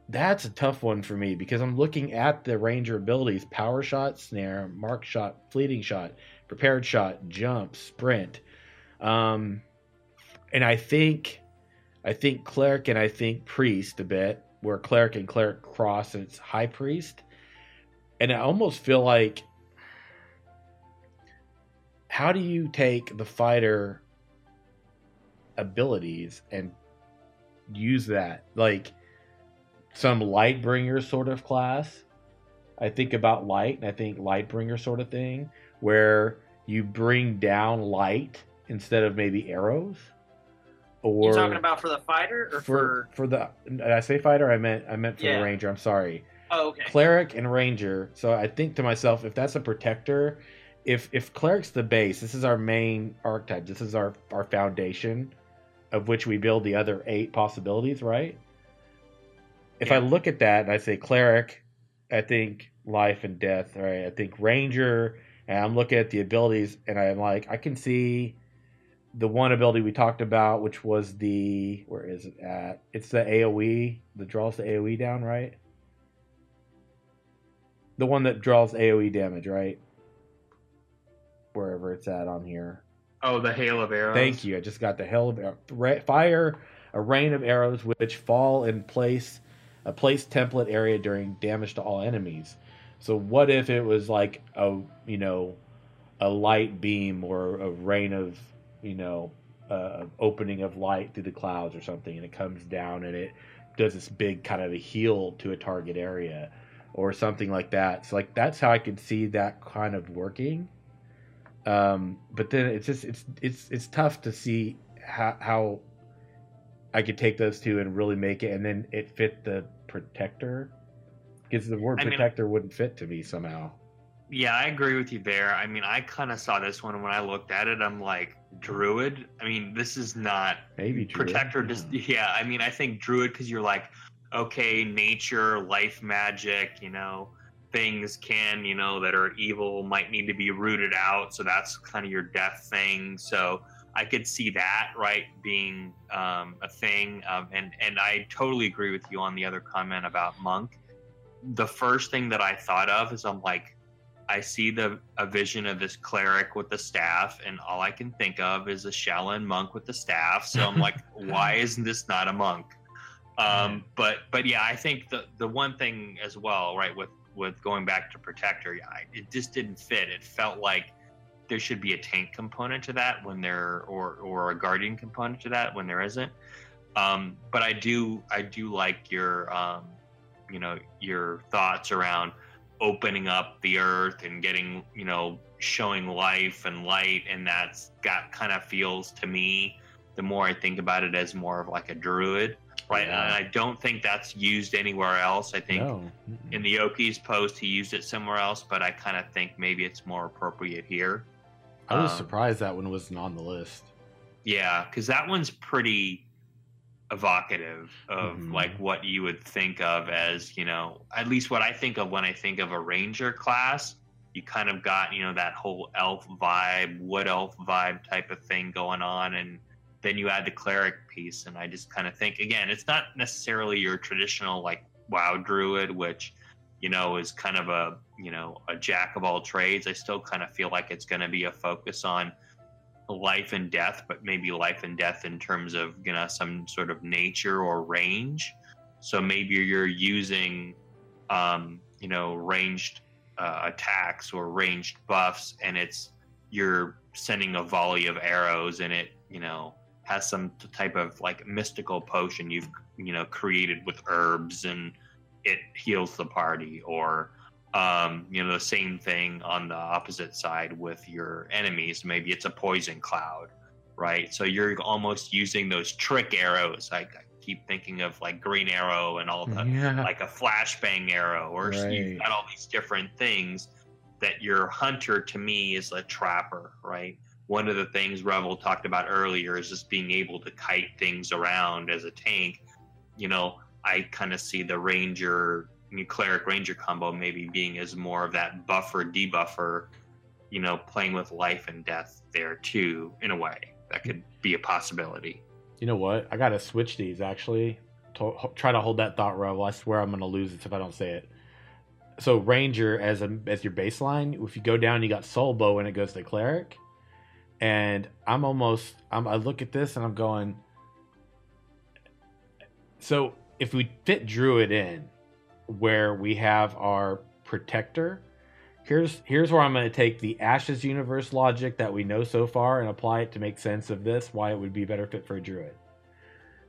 S1: That's a tough one for me because I'm looking at the ranger abilities: power shot, snare, mark shot, fleeting shot, prepared shot, jump, sprint. Um, and I think, I think cleric and I think priest a bit, where cleric and cleric cross and it's high priest. And I almost feel like, how do you take the fighter abilities and use that like some light bringer sort of class i think about light and i think light bringer sort of thing where you bring down light instead of maybe arrows or
S3: You're talking about for the fighter or
S1: for
S3: for?
S1: for the did i say fighter? I meant i meant for
S3: Yeah.
S1: the ranger. I'm sorry.
S3: Oh, okay.
S1: cleric and ranger. So i think to myself if that's a protector if if cleric's the base this is our main archetype. This is our our foundation of which we build the other eight possibilities right? If i look at that and i say cleric i think life and death right? I think ranger and i'm looking at the abilities and i'm like i can see the one ability we talked about which was the where is it at it's the aoe that draws the aoe down right the one that draws AoE damage, right? Wherever it's at on here.
S2: Oh, the hail of arrows.
S1: Thank you. I just got the hail of ar- ra- fire, a rain of arrows which fall in place, a place template area during damage to all enemies. So what if it was like a you know, a light beam or a rain of you know, uh, opening of light through the clouds or something, and it comes down and it does this big kind of a heal to a target area or something like that. So like that's how I could see that kind of working. Um, but then it's just it's it's it's tough to see how how I could take those two and really make it, and then it fit the protector. Because the word
S2: I mean-
S1: protector wouldn't fit to me somehow.
S2: Yeah, I agree with you there. I mean, I kind of saw this one when I looked at it. I'm like, Druid. I mean, this is not
S1: Maybe Druid.
S2: protector. Just yeah. I mean, I think Druid because you're like, okay, nature, life magic. You know, things can you know that are evil might need to be rooted out. So that's kind of your death thing. So I could see that right being um, a thing. Um, and and I totally agree with you on the other comment about monk. The first thing that I thought of is I'm like, I see the a vision of this cleric with the staff, and all I can think of is a Shaolin monk with the staff. So I'm like, why isn't this not a monk? Um, but but yeah, I think the the one thing as well, right, with with going back to protector, yeah, I- it just didn't fit. It felt like there should be a tank component to that when there or or a guardian component to that when there isn't. Um, but I do I do like your um, you know your thoughts around opening up the earth and getting you know showing life and light and that's got kind of feels to me the more i think about it as more of like a druid right
S1: Yeah.
S2: and i don't think that's used anywhere else i think
S1: No.
S2: In the oki's post he used it somewhere else but i kind of think maybe it's more appropriate here
S1: I was
S2: um,
S1: surprised that one wasn't on the list.
S2: yeah, because that one's pretty evocative of
S1: Mhm.
S2: like what you would think of as, you know, at least what I think of when I think of a ranger class you kind of got you know that whole elf vibe, wood elf vibe type of thing going on, and then you add the cleric piece, and I just kind of think again, it's not necessarily your traditional like WoW druid, which you know is kind of a you know a jack of all trades. I still kind of feel like it's going to be a focus on life and death, but maybe life and death in terms of you know some sort of nature or range. So maybe you're using um, you know ranged uh, attacks or ranged buffs, and it's you're sending a volley of arrows, and it you know has some type of like mystical potion you've you know created with herbs and it heals the party or um, you know the same thing on the opposite side with your enemies. Maybe it's a poison cloud right? So you're almost using those trick arrows. Like I keep thinking of like green arrow and all the
S1: Yeah.
S2: like a flashbang arrow or
S1: Right.
S2: you've got all these different things that your hunter to me is a trapper right? One of the things revel talked about earlier is just being able to kite things around as a tank. You know i kind of see the ranger cleric ranger combo maybe being as more of that buffer debuffer you know playing with life and death there too in a way that could be a possibility
S1: You know what? I gotta switch these actually. To, try to hold that thought, Revel. I swear I'm gonna lose this if I don't say it. So Ranger as a as your baseline. If you go down, you got Soul Bow and it goes to Cleric. And I'm almost. I'm, I look at this and I'm going. So if we fit Druid in, where we have our Protector, here's here's where I'm going to take the Ashes universe logic that we know so far and apply it to make sense of this. Why it would be better fit for a druid.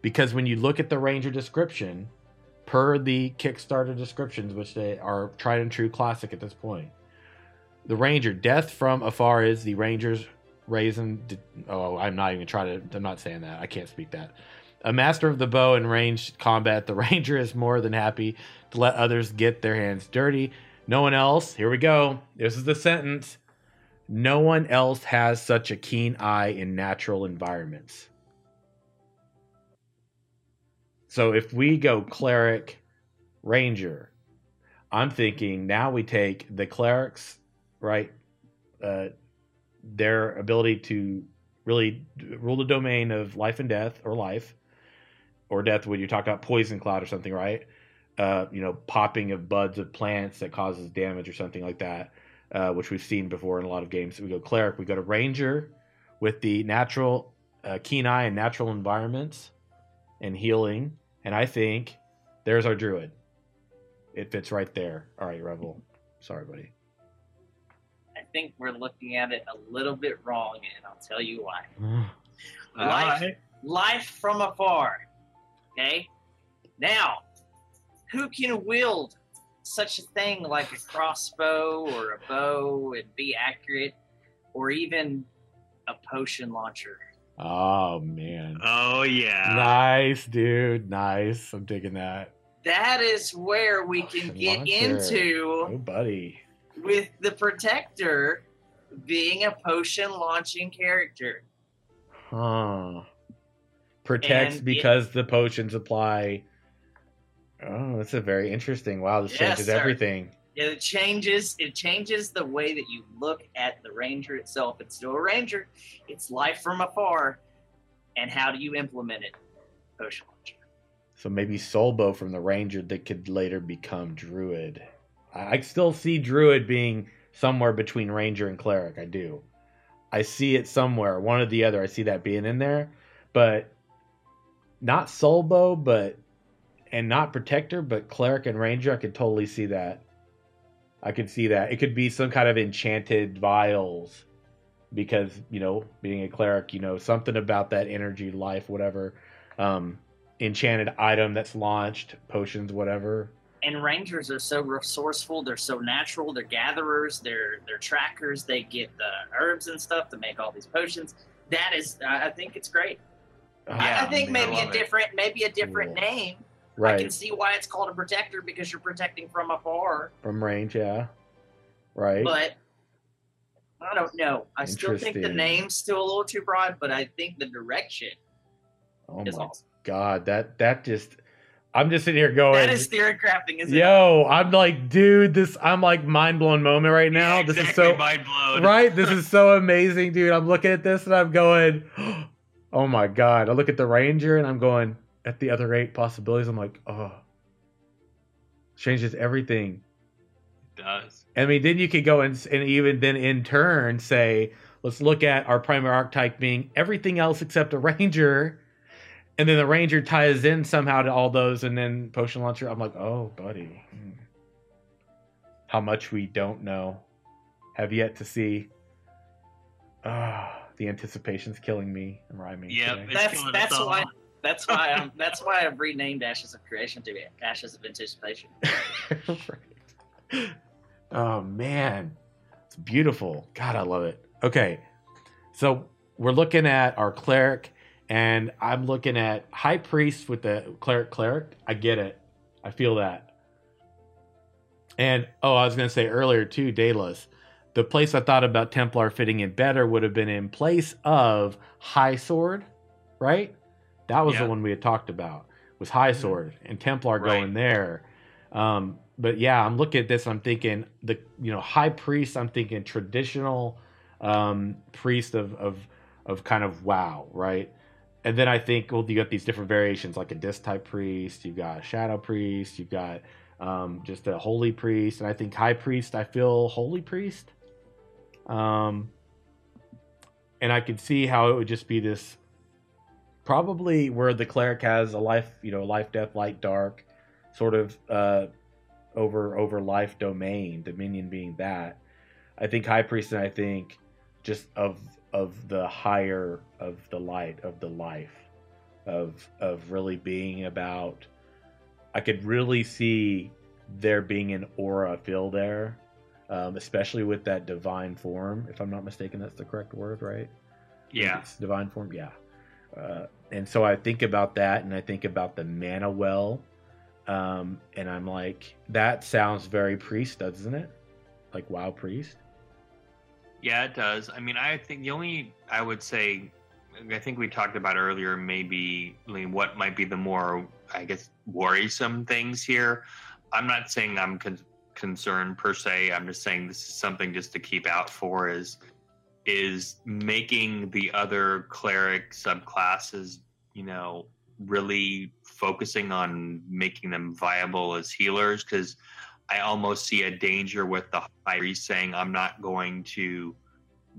S1: Because when you look at the ranger description, per the Kickstarter descriptions, which they are tried and true classic at this point, the ranger death from afar is the ranger's raisin. Oh, I'm not even trying to. I'm not saying that. I can't speak that. A master of the bow and ranged combat, the ranger is more than happy to let others get their hands dirty. No one else, here we go. This is the sentence. No one else has such a keen eye in natural environments. So if we go cleric, ranger, I'm thinking now we take the clerics, right? Uh, their ability to really rule the domain of life and death, or life, or death when you talk about poison cloud or something, right? Uh, you know, popping of buds of plants that causes damage or something like that, uh, which we've seen before in a lot of games. We go cleric, we go to ranger with the natural uh, keen eye and natural environments and healing. And I think there's our druid. It fits right there. All right, Rebel. Sorry, buddy.
S3: I think we're looking at it a little bit wrong, and I'll tell you why. Life, life from afar. Okay? Now, who can wield such a thing like a crossbow or a bow and be accurate, or even a potion launcher?
S1: Oh man.
S2: oh yeah
S1: Nice, dude. Nice. I'm digging that.
S3: That is where we oh,
S1: can
S3: get
S1: launcher.
S3: into
S1: Oh, buddy.
S3: with the protector being a potion launching character.
S1: Huh. Protects
S3: And
S1: because the potions apply. Oh, that's a very interesting. Wow, this
S3: Yes,
S1: changes
S3: sir.
S1: everything.
S3: It changes it changes the way that you look at the ranger itself. It's still a ranger. It's life from afar. And how do you implement it? Potion launcher.
S1: So maybe Soulbow from the Ranger that could later become Druid. I, I still see Druid being somewhere between Ranger and Cleric. I do. I see it somewhere, one or the other. I see that being in there, but not Soulbow, but and not Protector, but Cleric and Ranger. I could totally see that. I could see that. It could be some kind of enchanted vials because, you know, being a cleric, you know, something about that energy, life, whatever. Um, enchanted item that's launched, potions, whatever.
S3: And rangers are so resourceful, they're so natural, they're gatherers, they're they're trackers, they get the herbs and stuff to make all these potions. That is I I think it's great. I-
S2: Yeah,
S3: I, think
S2: I
S3: maybe
S2: love
S3: a
S2: it.
S3: different maybe a different
S1: Cool.
S3: name. I can see why it's called a protector because you're protecting from afar.
S1: From range, yeah. Right.
S3: But I don't know. I still think the name's still a little too broad, but I think the direction
S1: oh
S3: is
S1: my
S3: awesome.
S1: god, that that just I'm just sitting here going.
S3: that is theory crafting, isn't it?
S1: Yo, I'm like, dude, this I'm like mind blown moment right now.
S2: Yeah,
S1: this is so
S2: mind blown.
S1: right. This is so amazing, dude. I'm looking at this and I'm going, oh my god. I look at the Ranger and I'm going at the other eight possibilities. I'm like, oh, changes everything.
S2: It does.
S1: I mean, then you could go and, and even then in turn say, let's look at our primary archetype being everything else except a Ranger. And then the Ranger ties in somehow to all those, and then Potion Launcher. I'm like, oh, buddy. How much we don't know, have yet to see. Ah, the anticipation's killing me. I'm rhyming.
S2: Yep,
S1: today.
S3: That's
S2: killing
S3: that's
S2: all.
S3: why that's why I'm that's why I've renamed Ashes of Creation to Ashes of Anticipation.
S1: Right. Oh man, it's beautiful. God, I love it. Okay, so we're looking at our cleric, and I'm looking at high priest with the cleric. Cleric, I get it. I feel that. And oh, I was gonna say earlier too, Daedalus. The place I thought about Templar fitting in better would have been in place of High Sword, right? That was the one we had talked about. Was High Sword and Templar
S2: Right.
S1: going there. Um, but yeah, I'm looking at this. I'm thinking the you know High Priest. I'm thinking traditional um, priest of of of kind of wow, right? And then I think well, you got these different variations like a disc type priest. You've got a shadow priest. You've got um, just a holy priest, and I think high priest. I feel holy priest. Um, and I could see how it would just be this, probably where the cleric has a life, you know, life, death, light, dark, sort of uh, over over life domain, dominion being that. I think high priest, and I think just of of the higher of the light of the life of of really being about I could really see there being an aura feel there, um, especially with that divine form. If I'm not mistaken, that's the correct word, right?
S2: Yeah.
S1: It's divine form, yeah. Uh, and so I think about that, and I think about the mana well, um, and I'm like, that sounds very priest, doesn't it? Like WoW priest.
S2: Yeah, it does. I mean, I think the only I would say, I think we talked about earlier, maybe I mean, what might be the more, I guess, worrisome things here. I'm not saying I'm con- concerned per se. I'm just saying this is something just to keep out for is is making the other cleric subclasses, you know, really focusing on making them viable as healers because I almost see a danger with the high priest saying, I'm not going to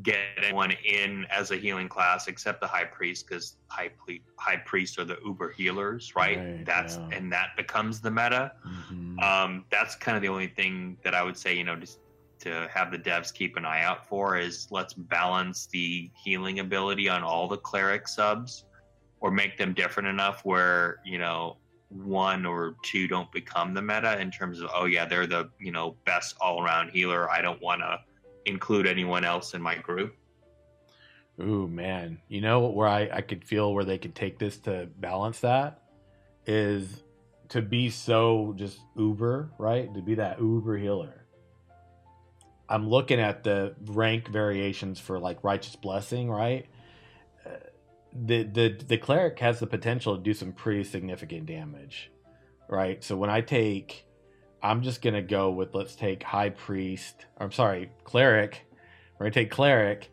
S2: get anyone in as a healing class except the high priest because high, ple- high priests are the uber healers, right?
S1: Right,
S2: that's
S1: yeah.
S2: and that becomes the meta. Um, that's kind of the only thing that I would say, you know, just to have the devs keep an eye out for is let's balance the healing ability on all the cleric subs or make them different enough where, you know, one or two don't become the meta in terms of, oh, yeah, they're the, you know, best all around healer. I don't want to include anyone else in my group.
S1: Ooh, man. You know where I, I could feel where they could take this to balance that is to be so just uber, right? To be that uber healer. I'm looking at the rank variations for like righteous blessing, right? Uh, The the the cleric has the potential to do some pretty significant damage, right? So when I take, I'm just gonna go with let's take high priest. I'm sorry, cleric. We're gonna take cleric,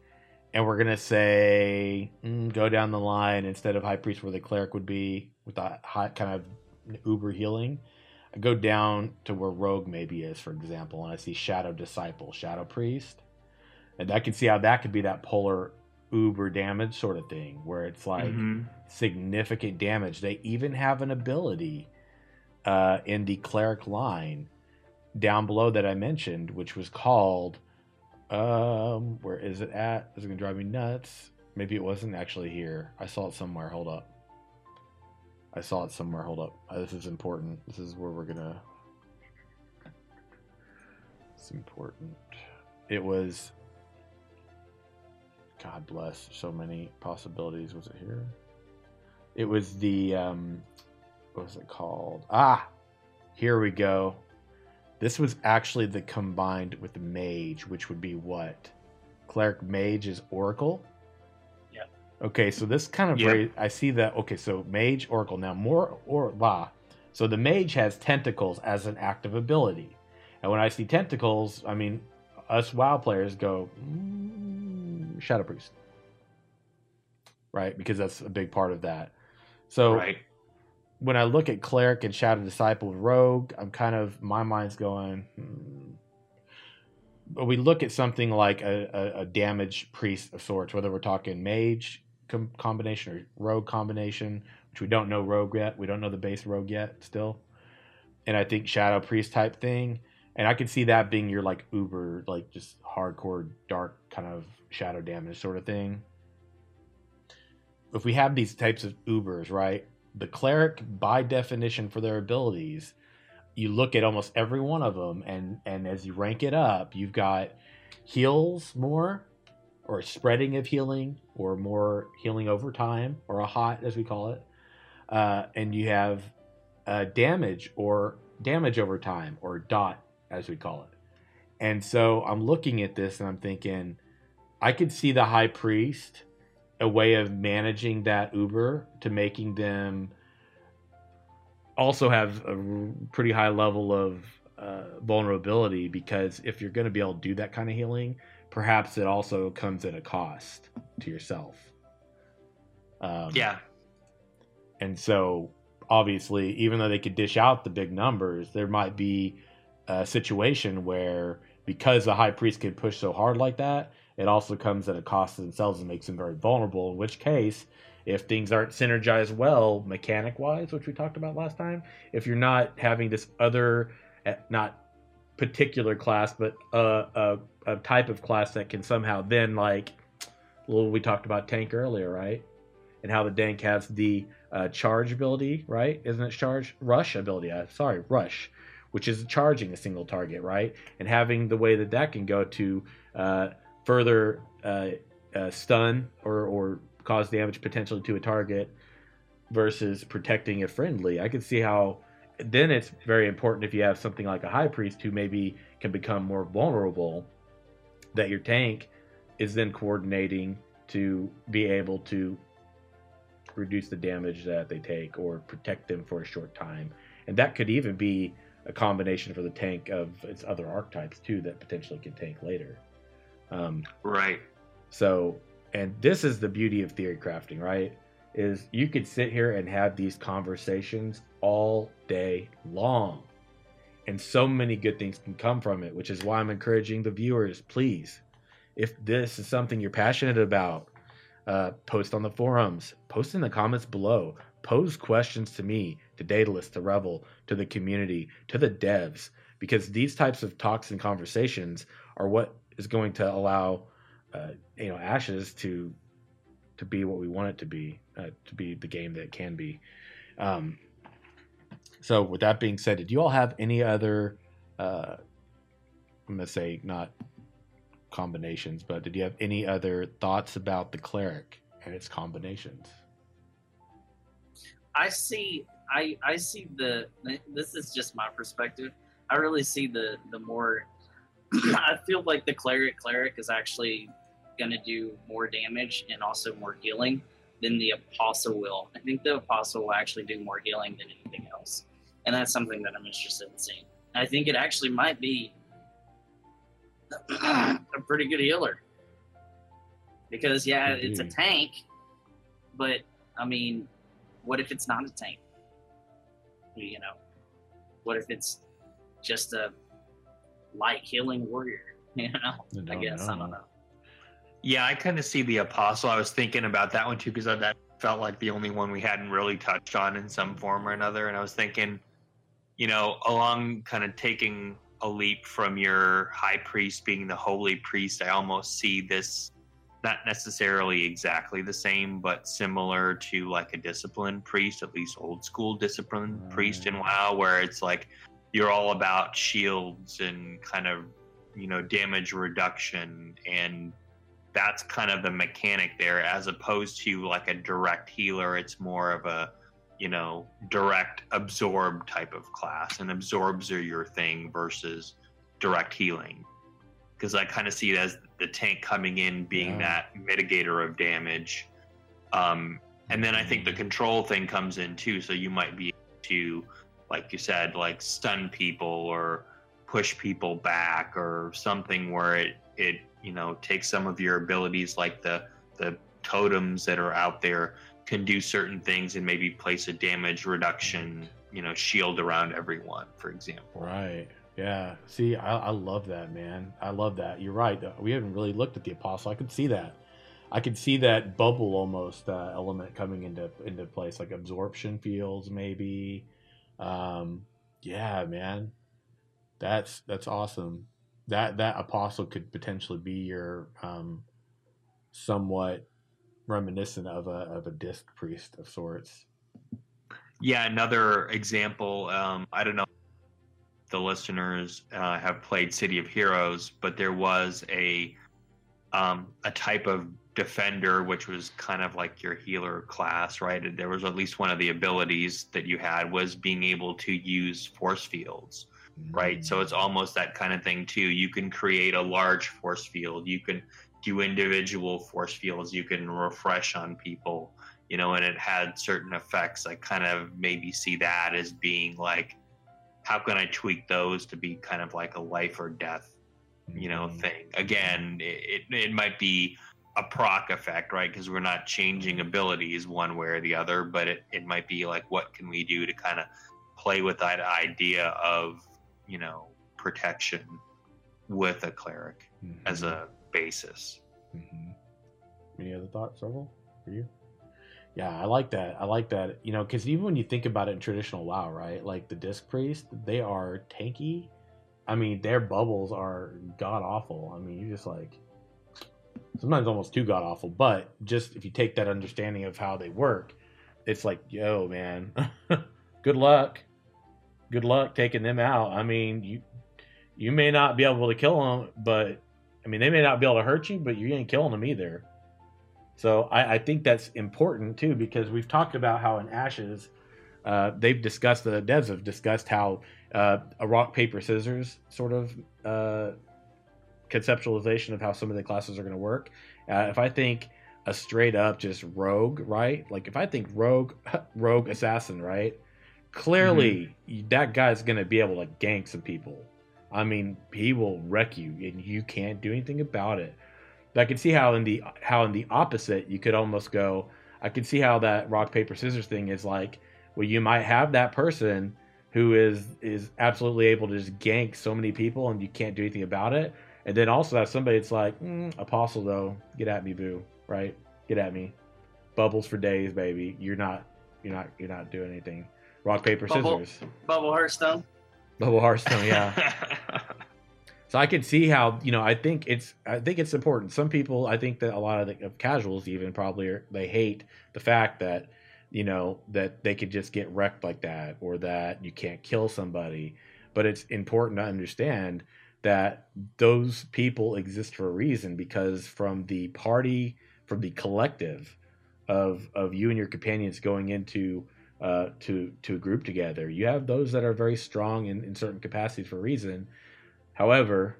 S1: and we're gonna say mm, go down the line instead of high priest where the cleric would be with the high kind of uber healing. I go down to where rogue maybe is, for example, and I see shadow disciple, shadow priest, and I can see how that could be that polar uber damage sort of thing where it's like
S2: Mhm.
S1: significant damage. They even have an ability uh, in the cleric line down below that I mentioned, which was called um, where is it at? Is it gonna drive me nuts? Maybe it wasn't actually here. I saw it somewhere. Hold up. I saw it somewhere. Hold up. Uh, this is important. This is where we're gonna. It's important. It was. God bless. So many possibilities. Was it here? It was the. Um, what was it called? Ah, here we go. This was actually the combined with the mage, which would be what? Cleric mage is oracle.
S3: Yeah.
S1: Okay, so this kind of ra- I see that. Okay, so mage oracle now more or la. So the mage has tentacles as an active ability. And when I see tentacles, I mean, us WoW players go, mm, Shadow Priest. Right? Because that's a big part of that. So
S2: right.
S1: When I look at Cleric and Shadow Disciple Rogue, I'm kind of, my mind's going, hmm. But we look at something like a, a, a damage priest of sorts, whether we're talking mage com- combination or rogue combination, which we don't know rogue yet. We don't know the base rogue yet still. And I think shadow priest type thing and I could see that being your like uber, like just hardcore dark kind of shadow damage sort of thing. If we have these types of ubers, right? The cleric, by definition, for their abilities, you look at almost every one of them, and and as you rank it up, you've got heals more, or spreading of healing, or more healing over time, or a hot as we call it, uh, and you have uh, damage or damage over time, or dot as we call it. And so I'm looking at this and I'm thinking, I could see the high priest a way of managing that Uber to making them also have a pretty high level of uh, vulnerability because if you're going to be able to do that kind of healing, perhaps it also comes at a cost to yourself.
S2: Um, yeah.
S1: And so obviously, even though they could dish out the big numbers, there might be a situation where because the high priest could push so hard like that, it also comes at a cost to themselves and makes them very vulnerable. In which case, if things aren't synergized well mechanic wise, which we talked about last time, if you're not having this other, eh, not particular class, but a, a, a type of class that can somehow then like, well, we talked about tank earlier, right? And how the tank has the uh, charge ability, right? Isn't it charge rush ability? Uh, sorry, rush which is charging a single target, right? And having the way that that can go to uh, further uh, uh, stun or, or cause damage potentially to a target versus protecting a friendly. I can see how then it's very important if you have something like a high priest who maybe can become more vulnerable that your tank is then coordinating to be able to reduce the damage that they take or protect them for a short time. And that could even be a combination for the tank of its other archetypes too that potentially can tank later.
S2: Um, right.
S1: So, and this is the beauty of theory crafting, right? Is you could sit here and have these conversations all day long. And so many good things can come from it, which is why I'm encouraging the viewers, please, if this is something you're passionate about, uh, post on the forums, post in the comments below, pose questions to me to Daedalus, to Revel, to the community, to the devs, because these types of talks and conversations are what is going to allow, uh, you know, Ashes to to be what we want it to be, uh, to be the game that it can be. Um, so, with that being said, did you all have any other? Uh, I'm gonna say not combinations, but did you have any other thoughts about the cleric and its combinations?
S3: I see I I see the this is just my perspective. I really see the the more I feel like the cleric cleric is actually going to do more damage and also more healing than the apostle will. I think the apostle will actually do more healing than anything else, and that's something that I'm interested in seeing. I think it actually might be a pretty good healer because yeah, it's a mm-hmm. tank, but I mean, what if it's not a tank? You know, what if it's just a light healing warrior? You know, I, I guess know. I don't know.
S2: Yeah, I kind of see the apostle. I was thinking about that one too because that felt like the only one we hadn't really touched on in some form or another. And I was thinking, you know, along kind of taking a leap from your high priest being the holy priest, I almost see this not necessarily exactly the same, but similar to like a discipline priest, at least old school discipline right. priest in mm. WoW, where it's like you're all about shields and kind of you know damage reduction and that's kind of the mechanic there as opposed to like a direct healer it's more of a you know direct absorb type of class and absorbs are your thing versus direct healing because I kind of see it as the tank coming in being yeah. that mitigator of damage. Um, and then I think the mm. control thing comes in too. So you might be to like you said, like stun people or push people back or something where it it you know takes some of your abilities like the the totems that are out there can do certain things and maybe place a damage reduction you know shield around everyone for example.
S1: Right. Yeah. See I, I love that man. I love that. You're right we haven't really looked at the apostle. I could see that. I could see that bubble almost uh, element coming into into place like absorption fields maybe um yeah man that's that's awesome that that apostle could potentially be your um somewhat reminiscent of a of a disc priest of sorts
S2: yeah, another example. Um, I don't know the listeners uh, have played City of Heroes, but there was a um, a type of defender which was kind of like your healer class, right? There was at least one of the abilities that you had was being able to use force fields, right? So it's almost that kind of thing too. You can create a large force field. You can do individual force fields. You can refresh on people you know, and it had certain effects. I kind of maybe see that as being like, how can I tweak those to be kind of like a life or death, you know, mm-hmm. thing? Again, it, it might be a proc effect, right? Because we're not changing abilities one way or the other, but it, it might be like, what can we do to kind of play with that idea of, you know, protection with a cleric mm-hmm. as a basis.
S1: Mm-hmm. Any other thoughts, Revel, for you? Yeah, I like that. I like that. You know, because even when you think about it in traditional WoW, right? Like the Disc Priest, they are tanky. I mean, their bubbles are god awful. I mean, you just like sometimes almost too god awful. But just if you take that understanding of how they work, it's like, yo, man, good luck. Good luck taking them out. I mean, you you may not be able to kill them, but I mean, they may not be able to hurt you, but you ain't killing them either. So I, I, think that's important too because we've talked about how in Ashes, uh, they've discussed the devs have discussed how uh, a rock paper scissors sort of uh, conceptualization of how some of the classes are going to work. Uh, if I think a straight up just rogue, right? Like if I think rogue, rogue assassin, right? Clearly, mm-hmm. that guy's going to be able to gank some people. I mean, he will wreck you, and you can't do anything about it. But I can see how in the how in the opposite you could almost go. I can see how that rock paper scissors thing is like. Well, you might have that person who is is absolutely able to just gank so many people and you can't do anything about it. And then also have somebody that's like, mm, Apostle though, get at me, boo, right? Get at me. Bubbles for days, baby. You're not you're not you're not doing anything. Rock, paper,
S3: Bubble,
S1: scissors.
S3: Bubble Hearthstone.
S1: Bubble Hearthstone, yeah. So I can see how you know. I think it's I think it's important. Some people, I think that a lot of, the, of casuals even probably are, they hate the fact that you know that they could just get wrecked like that or that you can't kill somebody. But it's important to understand that those people exist for a reason because from the party, from the collective of of you and your companions going into uh, to to a group together, you have those that are very strong in, in certain capacities for a reason However,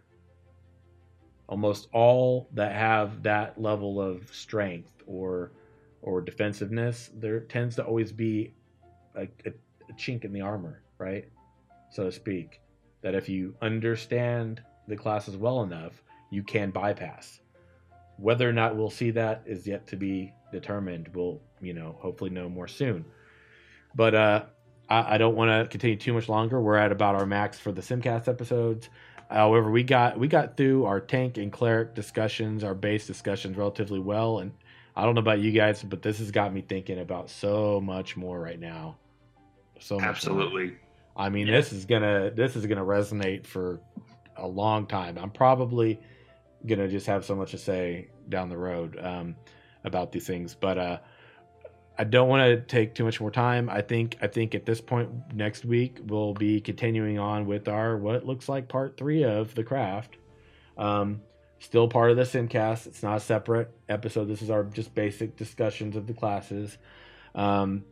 S1: almost all that have that level of strength or or defensiveness, there tends to always be a, a, a chink in the armor, right, so to speak. That if you understand the classes well enough, you can bypass. Whether or not we'll see that is yet to be determined. We'll, you know, hopefully know more soon. But uh, I, I don't want to continue too much longer. We're at about our max for the Simcast episodes. However, we got we got through our tank and cleric discussions, our base discussions relatively well, and I don't know about you guys, but this has got me thinking about so much more right now.
S2: So absolutely.
S1: More. I mean, yeah. this is gonna this is gonna resonate for a long time. I'm probably gonna just have so much to say down the road um, about these things, but uh, I don't want to take too much more time. I think I think at this point next week we'll be continuing on with our what looks like part three of the craft. Um, still part of the simcast. It's not a separate episode. This is our just basic discussions of the classes. Um,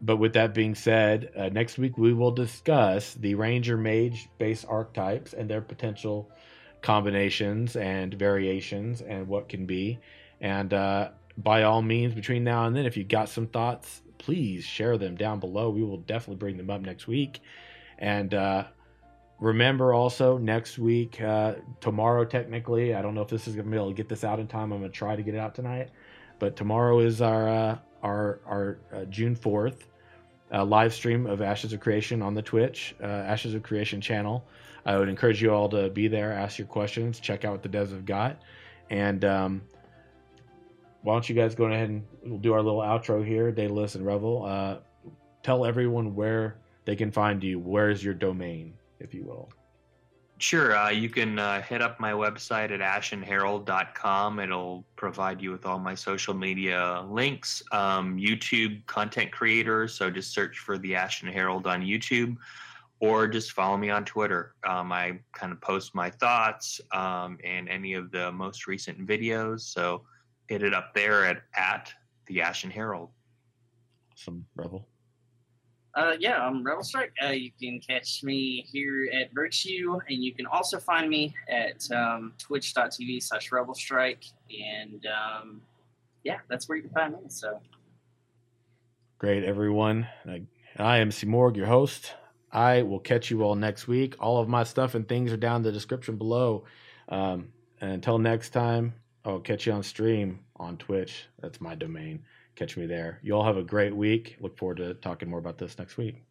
S1: but with that being said, uh, next week we will discuss the Ranger Mage base archetypes and their potential combinations and variations and what can be. And uh, by all means, between now and then, if you got some thoughts, please share them down below. We will definitely bring them up next week. And uh, remember also next week, uh, tomorrow, technically, I don't know if this is going to be able to get this out in time. I'm going to try to get it out tonight. But tomorrow is our, uh, our, our uh, June 4th uh, live stream of Ashes of Creation on the Twitch, uh, Ashes of Creation channel. I would encourage you all to be there, ask your questions, check out what the devs have got. And um, why don't you guys go ahead and we'll do our little outro here, Daedalus and Revel. Uh, tell everyone where they can find you. Where's your domain, if you will?
S2: Sure. Uh, you can uh, hit up my website at ashenherald.com. It'll provide you with all my social media links. Um, YouTube content creators, so just search for the Ashen Herald on YouTube or just follow me on Twitter. Um, I kind of post my thoughts um, and any of the most recent videos. So hit it up there at, at the Ashen Herald.
S1: Some Revel.
S3: Uh, yeah, I'm Rebel Strike. Uh, you can catch me here at Virtue, and you can also find me at um, twitch.tv slash Rebel Strike. And um, yeah, that's where you can find me. So
S1: great, everyone. I am C. Morg, your host. I will catch you all next week. All of my stuff and things are down in the description below. Um, and until next time, I'll catch you on stream on Twitch. That's my domain. Catch me there. You all have a great week. Look forward to talking more about this next week.